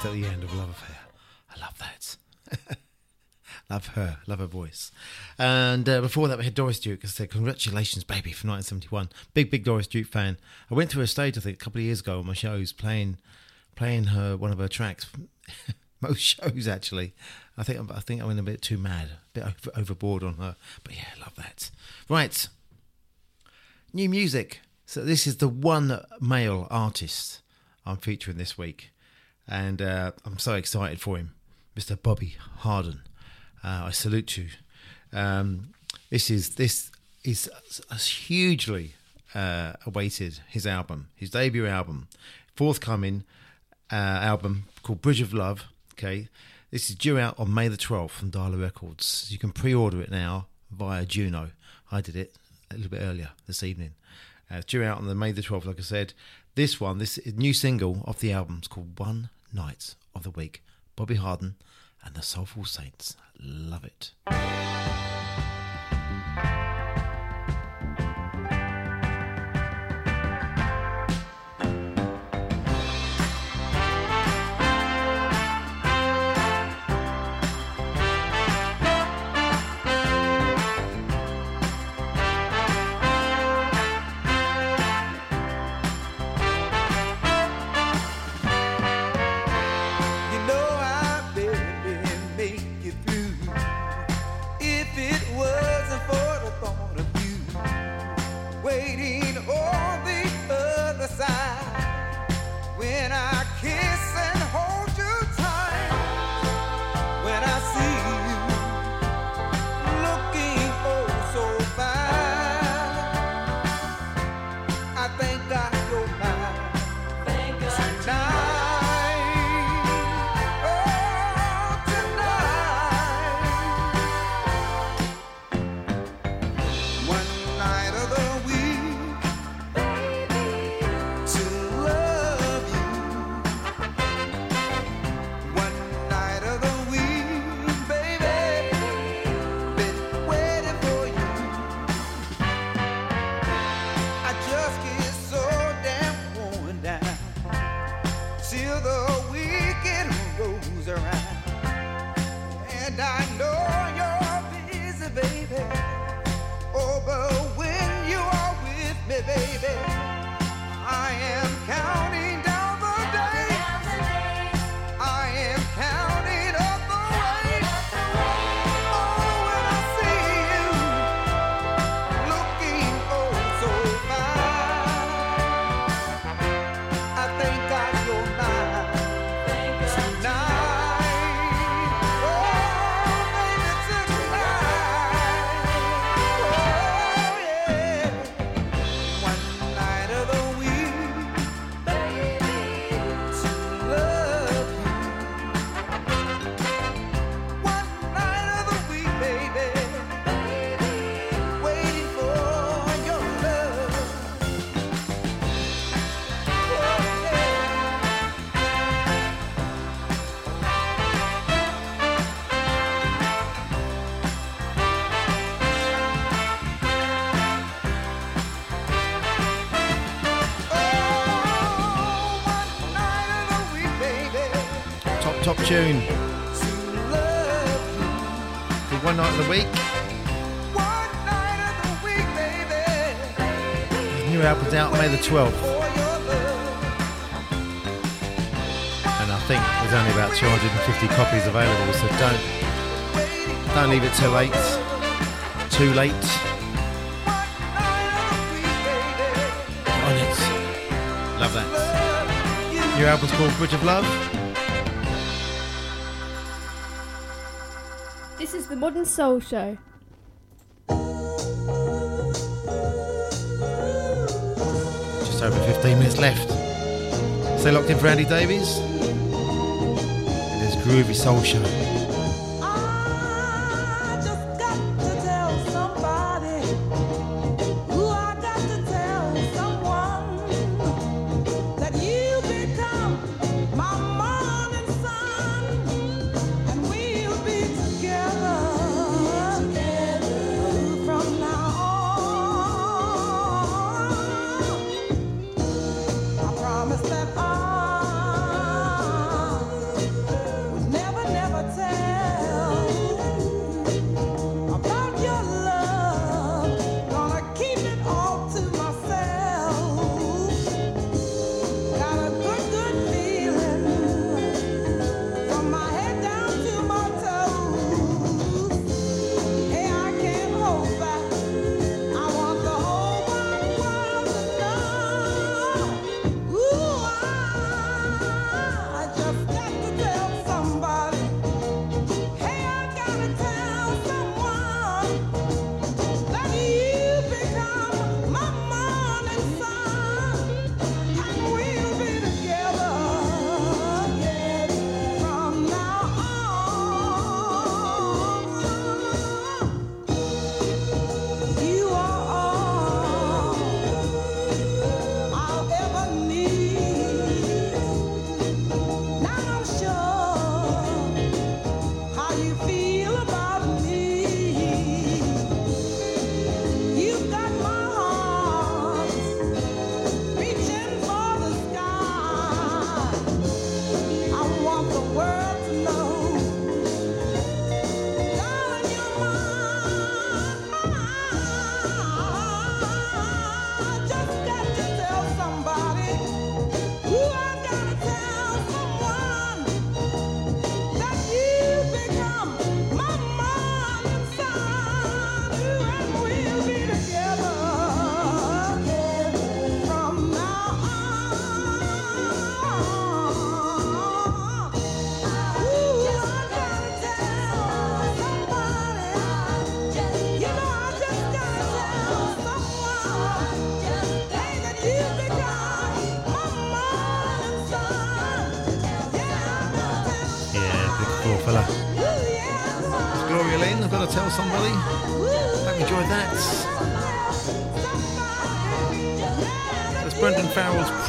At the End of Love Affair. I love that. [laughs] love her, love her voice. And uh, before that, we had Doris Duke. I said, Congratulations, baby, for 1971. Big, big Doris Duke fan. I went to her stage, I think, a couple of years ago on my shows, playing playing her one of her tracks. [laughs] Most shows, actually. I think I think I went a bit too mad, a bit over, overboard on her. But yeah, love that. Right, new music. So this is the one male artist I'm featuring this week, and uh, I'm so excited for him, Mr. Bobby Harden. Uh, I salute you. Um, this is this is hugely uh, awaited his album, his debut album, forthcoming uh, album called Bridge of Love. Okay, this is due out on May the 12th from Dialer Records. You can pre-order it now via Juno. I did it a little bit earlier this evening. Uh, it's due out on the May the 12th, like I said. This one, this new single off the album is called One Night of the Week. Bobby Harden and the Soulful Saints. Love it. Tune. For one night of the week. New album's out May the 12th. And I think there's only about 250 copies available, so don't don't leave it too late. Too late. Love that. Your album's called Bridge of Love. ModnSoul Show. Just over 15 minutes left. Stay locked in for Andy Davies. It is Groovy Soul Show. that I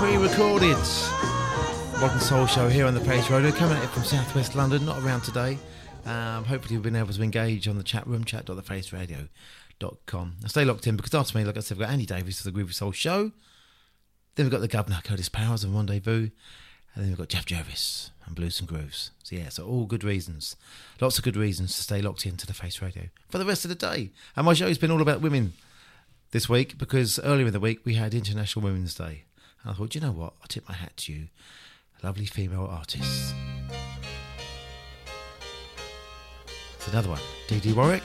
pre-recorded ModnSoul Show here on the Face Radio, coming at it from Southwest London, not around today. Um, hopefully you've been able to engage on the chat room, chat.thefaceradio.com. Now stay locked in because after me, like I said, we've got Andy Davis for the Groovy Soul Show. Then we've got the Governor, Curtis Powers of Rendezvous. And then we've got Jeff Jervis and Blues and Grooves. So yeah, so all good reasons. Lots of good reasons to stay locked into the Face Radio for the rest of the day. And my show's been all about women this week because earlier in the week we had International Women's Day. And I thought, you know what? I'll tip my hat to you, lovely female artists. It's another one. Dee Warwick.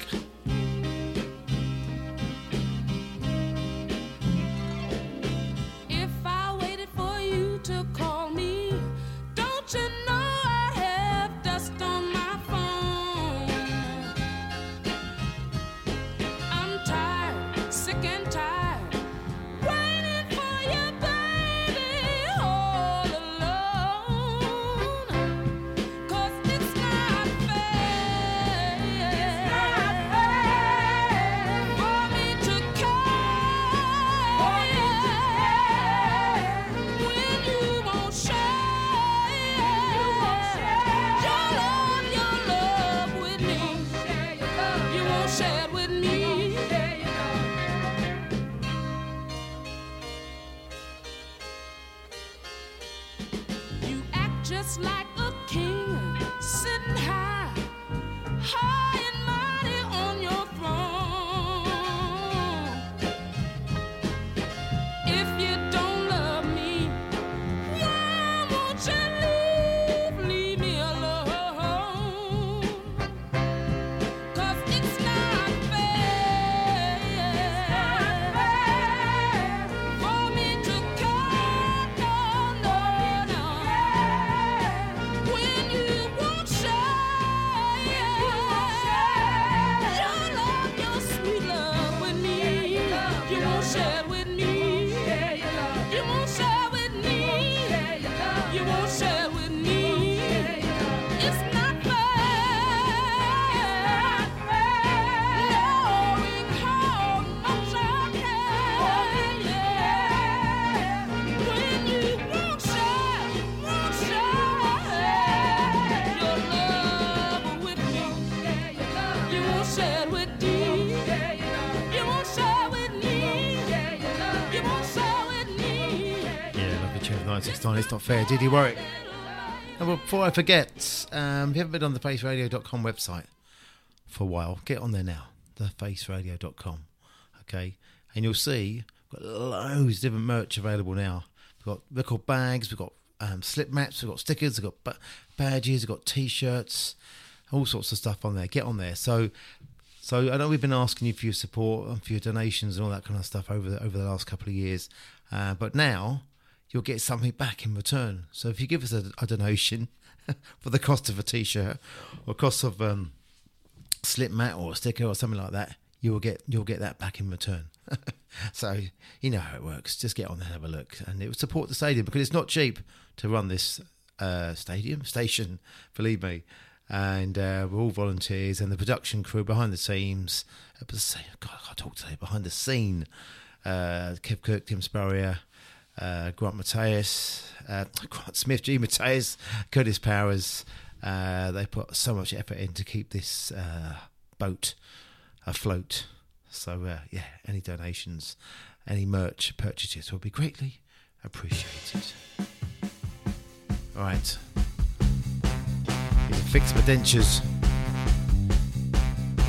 It's not fair. Dee Dee Warwick. And before I forget, um, if you haven't been on the faceradio.com website for a while, get on there now. Thefaceradio.com. Okay. And you'll see we've got loads of different merch available now. We've got record bags, we've got um, slip mats, we've got stickers, we've got ba- badges, we've got t shirts, all sorts of stuff on there. Get on there. So so I know we've been asking you for your support and for your donations and all that kind of stuff over the, over the last couple of years, uh, but now you'll get something back in return. So if you give us a, a donation [laughs] for the cost of a t-shirt or cost of um, slip mat or a sticker or something like that, you will get you'll get that back in return. [laughs] so you know how it works. Just get on there have a look, and it will support the stadium because it's not cheap to run this uh, stadium station. Believe me. And uh, we're all volunteers, and the production crew behind the scenes. Uh, God, I can't talk today. Behind the scene, uh, Kev Kirk, Tim Spurrier, uh, Grant Mateus, uh, [laughs] Grant Smith, G. Mateus, Curtis Powers. Uh, they put so much effort in to keep this uh, boat afloat. So, uh, yeah, any donations, any merch purchases will be greatly appreciated. All right. Fix my dentures.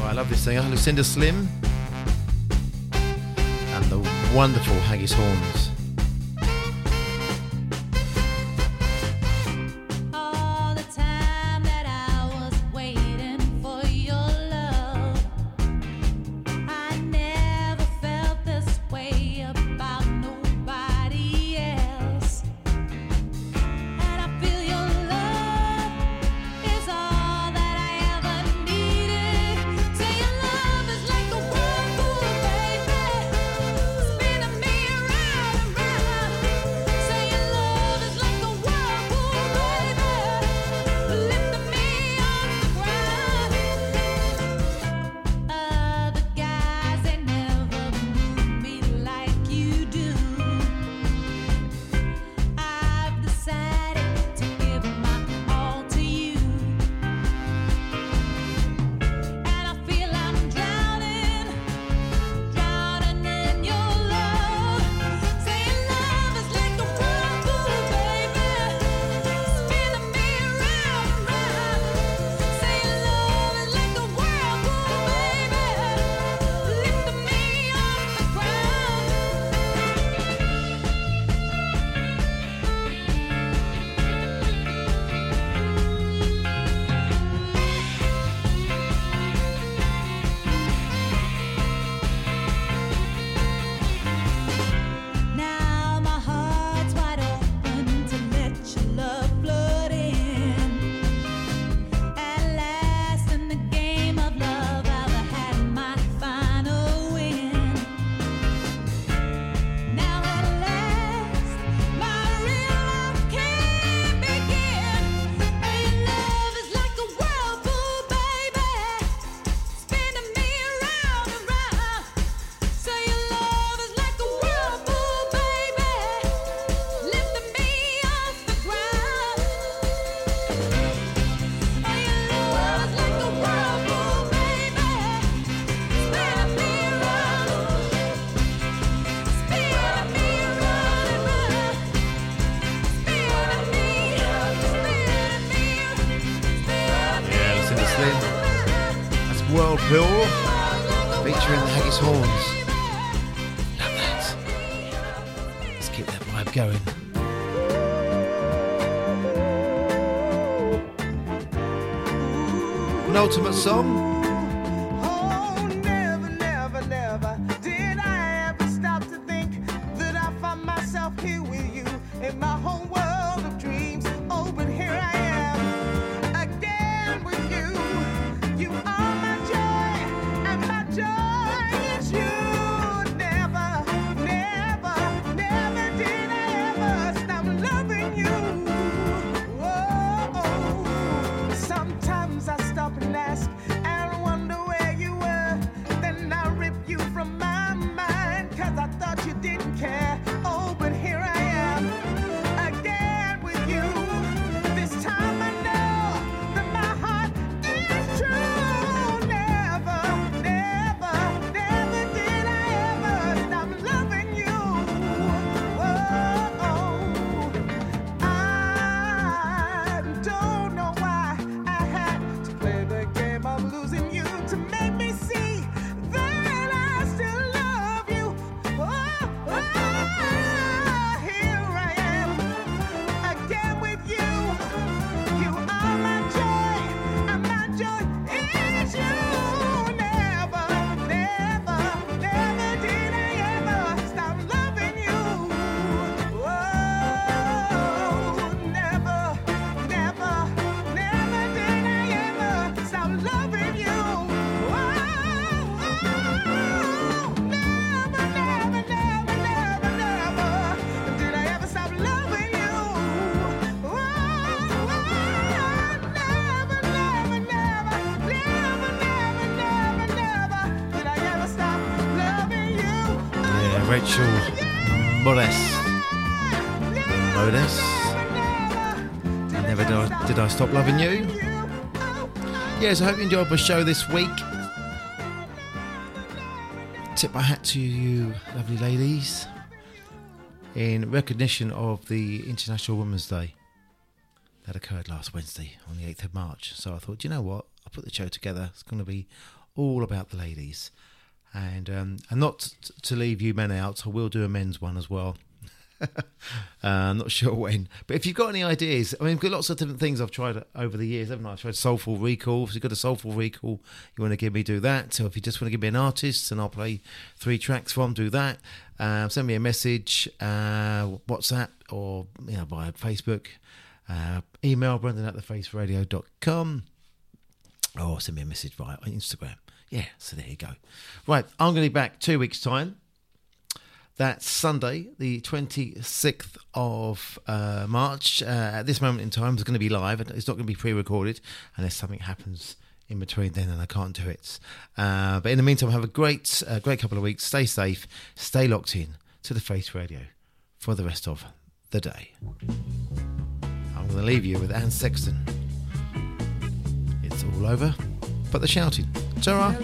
Oh, I love this thing. Lucinda Slim and the wonderful Haggis Horns. Ultimate song. Loving you. Yes, I hope you enjoyed my show this week. Tip my hat to you, lovely ladies, in recognition of the International Women's Day that occurred last Wednesday on the 8th of March. So I thought, "Do you know what? I'll put the show together. It's going to be all about the ladies. And um, and not to leave you men out, I will do a men's one as well. [laughs] uh, I'm not sure [laughs] when, but if you've got any ideas, I mean, we've got lots of different things I've tried over the years, haven't I? I've tried Soulful Recall. If you've got a Soulful Recall, you want to give me, do that. So if you just want to give me an artist and I'll play three tracks from, do that. Uh, send me a message, uh, WhatsApp or you know via Facebook. Uh, email Brendan at thefaceradio.com or send me a message via Instagram. Yeah, so there you go. Right, I'm going to be back two weeks' time. That's Sunday, the 26th of uh, March. Uh, at this moment in time, it's going to be live. It's not going to be pre recorded unless something happens in between then and I can't do it. Uh, but in the meantime, have a great, uh, great couple of weeks. Stay safe, stay locked in to the Face Radio for the rest of the day. I'm going to leave you with Ann Sexton. It's all over, but the shouting. Ta-ra.